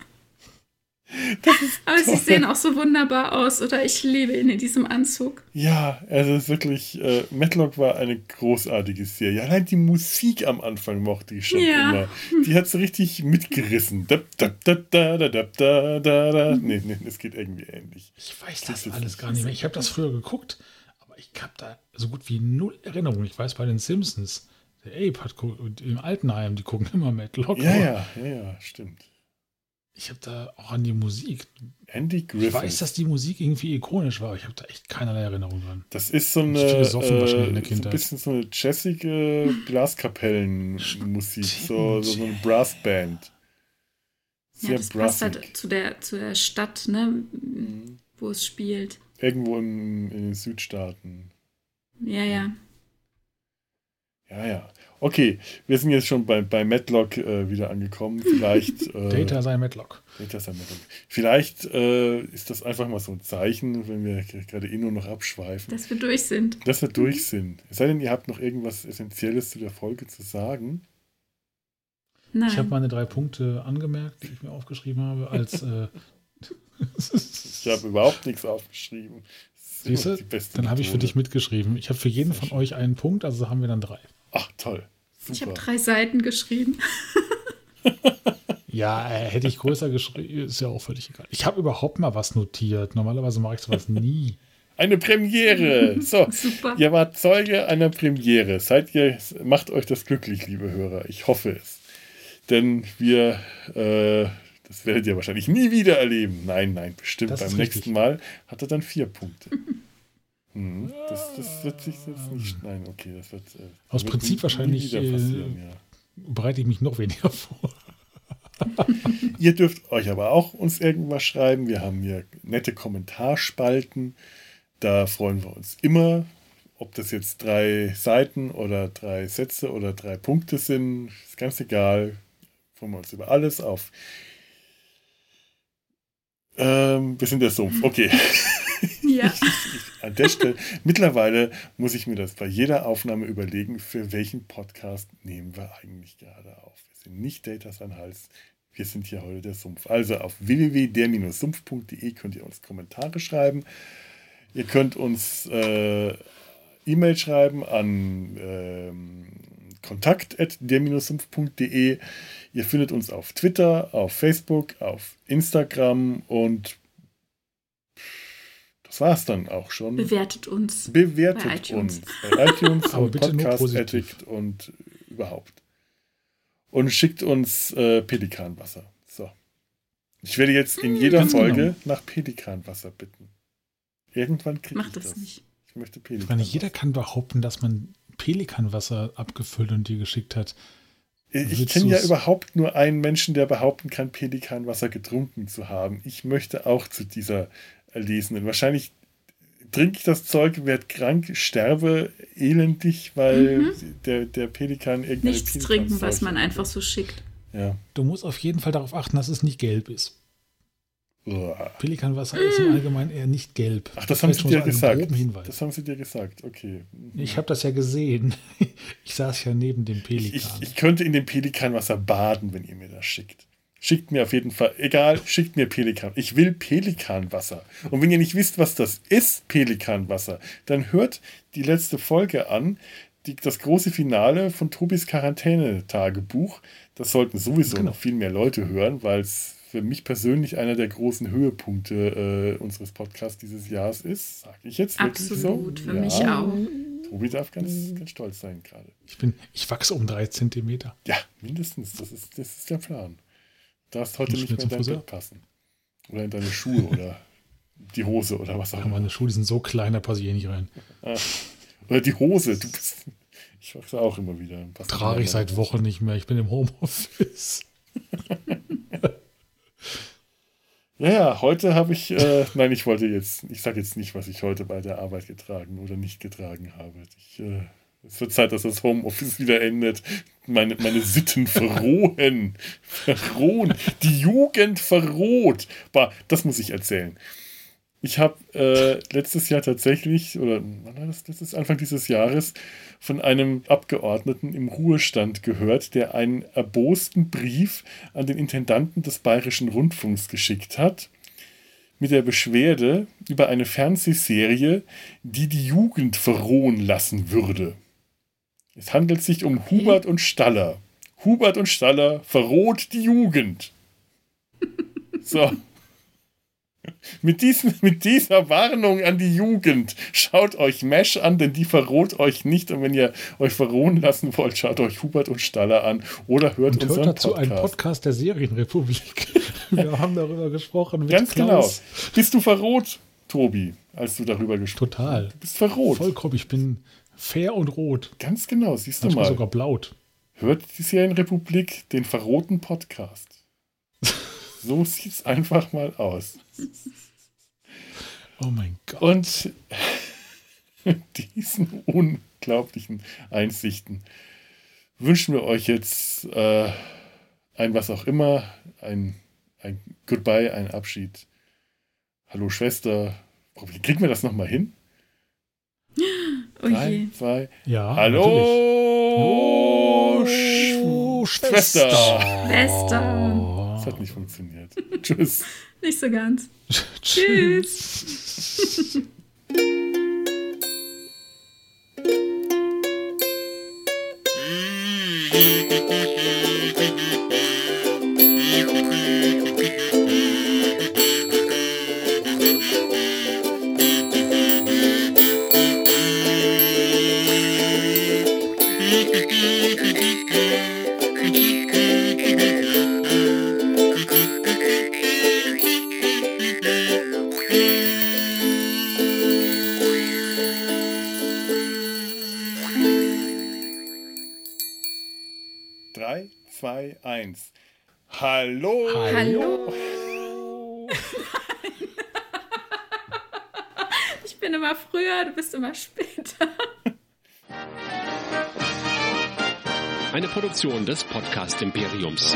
Aber toll. sie sehen auch so wunderbar aus, oder? Ich liebe ihn in diesem Anzug. Ja, also es ist wirklich, äh, Matlock war eine großartige Serie. Allein die Musik am Anfang mochte ich schon ja. immer. Die hat so richtig mitgerissen. Da, da, da, da, da, da, da, da. Nee, nee, es geht irgendwie ähnlich. Ich weiß das, das alles gar nicht mehr. Ich habe das früher geguckt, aber ich habe da so gut wie null Erinnerung. Ich weiß bei den Simpsons, der Ape hat im Altenheim, die gucken immer Matlock. Ja, ja, ja, ja, stimmt ich habe da auch an die Musik. Andy Griffith. Ich weiß, dass die Musik irgendwie ikonisch war, aber ich habe da echt keinerlei Erinnerung dran. Das ist so eine, äh, so ein bisschen so eine jazzige Blaskapellenmusik, so, so eine Brassband. Sehr ja, das brassig. passt halt zu der, zu der Stadt, ne, mhm. wo es spielt. Irgendwo in, in den Südstaaten. Ja, ja. Ja, ja. Okay, wir sind jetzt schon bei, bei Matlock äh, wieder angekommen. Vielleicht. Äh, Data sei Matlock. Data sei Matlock. Vielleicht äh, ist das einfach mal so ein Zeichen, wenn wir gerade eh nur noch abschweifen. Dass wir durch sind. Dass wir durch sind. Es sei denn, ihr habt noch irgendwas Essentielles zu der Folge zu sagen. Nein. Ich habe meine drei Punkte angemerkt, die ich mir aufgeschrieben habe, als. Äh, ich habe überhaupt nichts aufgeschrieben. Siehst du? Dann habe ich für dich mitgeschrieben. Ich habe für jeden von euch einen Punkt, also haben wir dann drei. Ach, toll. Super. Ich habe drei Seiten geschrieben. ja, äh, hätte ich größer geschrieben, ist ja auch völlig egal. Ich habe überhaupt mal was notiert. Normalerweise mache ich sowas nie. Eine Premiere. So, Super. ihr wart Zeuge einer Premiere. Seid ihr, macht euch das glücklich, liebe Hörer. Ich hoffe es. Denn wir, äh, das werdet ihr wahrscheinlich nie wieder erleben. Nein, nein, bestimmt. Das Beim nächsten Mal hat er dann vier Punkte. Hm, das, das, wird sich jetzt nicht. Nein, okay, das wird. Äh, Aus wird Prinzip wahrscheinlich äh, ja. bereite ich mich noch weniger vor. Ihr dürft euch aber auch uns irgendwas schreiben. Wir haben hier nette Kommentarspalten. Da freuen wir uns immer. Ob das jetzt drei Seiten oder drei Sätze oder drei Punkte sind, ist ganz egal. Freuen wir uns über alles auf. Ähm, wir sind der Sumpf. Okay. Ja. An der Stelle, mittlerweile muss ich mir das bei jeder Aufnahme überlegen, für welchen Podcast nehmen wir eigentlich gerade auf. Wir sind nicht Datas an Hals, wir sind hier heute der Sumpf. Also auf www.der-sumpf.de könnt ihr uns Kommentare schreiben. Ihr könnt uns äh, E-Mail schreiben an ähm, kontakt.der-sumpf.de. Ihr findet uns auf Twitter, auf Facebook, auf Instagram und das war es dann auch schon. Bewertet uns. Bewertet bei uns bei iTunes und Podcast Addict und überhaupt. Und schickt uns äh, Pelikanwasser. So. Ich werde jetzt in hm, jeder Folge genau. nach Pelikanwasser bitten. Irgendwann kriege ich das. das nicht. Ich möchte Pelikanwasser. Ich meine, jeder kann behaupten, dass man Pelikanwasser abgefüllt und dir geschickt hat. Ich kenne ja überhaupt nur einen Menschen, der behaupten kann, Pelikanwasser getrunken zu haben. Ich möchte auch zu dieser Erlesenen. Wahrscheinlich trinke ich das Zeug, werde krank, sterbe elendig, weil mhm. der, der Pelikan irgendwie. Nichts Pelikan trinken, was man einfach so schickt. Ja. Du musst auf jeden Fall darauf achten, dass es nicht gelb ist. Pelikanwasser ist im Allgemeinen eher nicht gelb. Ach, das, das haben sie dir so gesagt. Das haben sie dir gesagt, okay. Ich habe das ja gesehen. Ich saß ja neben dem Pelikan. Ich, ich, könnte in dem Pelikanwasser baden, wenn ihr mir das schickt. Schickt mir auf jeden Fall, egal, schickt mir Pelikan. Ich will Pelikanwasser. Und wenn ihr nicht wisst, was das ist, Pelikanwasser, dann hört die letzte Folge an, die, das große Finale von Tobis Quarantäne-Tagebuch. Das sollten sowieso genau. noch viel mehr Leute hören, weil es für mich persönlich einer der großen Höhepunkte äh, unseres Podcasts dieses Jahres ist. Sage ich jetzt wirklich Absolut, so? für ja. mich auch. Tobi darf ganz, ganz stolz sein gerade. Ich bin, ich wachse um drei Zentimeter. Ja, mindestens. Das ist, das ist der Plan. Du darfst heute nicht mehr in dein Bett passen. Oder in deine Schuhe oder die Hose oder was auch immer. Meine Schuhe sind so klein, da passe ich eh nicht rein. Ah. Oder die Hose. Du bist, ich wachse auch immer wieder. Trage ich seit Wochen nicht mehr. Ich bin im Homeoffice. Ja, ja, heute habe ich, äh, nein, ich wollte jetzt, ich sage jetzt nicht, was ich heute bei der Arbeit getragen oder nicht getragen habe. Ich, äh, es wird Zeit, dass das Homeoffice wieder endet. Meine, meine Sitten verrohen. Verrohen. Die Jugend verroht. Bah, das muss ich erzählen. Ich habe äh, letztes Jahr tatsächlich, oder wann war das? Das ist Anfang dieses Jahres, von einem Abgeordneten im Ruhestand gehört, der einen erbosten Brief an den Intendanten des Bayerischen Rundfunks geschickt hat, mit der Beschwerde über eine Fernsehserie, die die Jugend verrohen lassen würde. Es handelt sich um okay. Hubert und Staller. Hubert und Staller verroht die Jugend. So. Mit, diesem, mit dieser Warnung an die Jugend, schaut euch Mesh an, denn die verroht euch nicht. Und wenn ihr euch verrohen lassen wollt, schaut euch Hubert und Staller an oder hört und unseren hört dazu Podcast. einen Podcast der Serienrepublik. Wir haben darüber gesprochen. Ganz Klaus. genau. Bist du verroht, Tobi, als du darüber gesprochen hast? Total. Du bist verroht. Vollkommen. Ich bin fair und rot. Ganz genau, siehst Manchmal du mal. sogar blaut. Hört die Serienrepublik den verroten Podcast. So sieht es einfach mal aus. Oh mein Gott. Und diesen unglaublichen Einsichten wünschen wir euch jetzt äh, ein was auch immer, ein, ein Goodbye, ein Abschied. Hallo Schwester. Kriegen wir das nochmal hin? Oh Drei, zwei. Ja, Hallo! Schwester! Schwester! Oh. Das hat nicht funktioniert. Tschüss. Nicht so ganz. Tschüss. Tschüss. Hallo. Hallo. Ich bin immer früher, du bist immer später. Eine Produktion des Podcast Imperiums.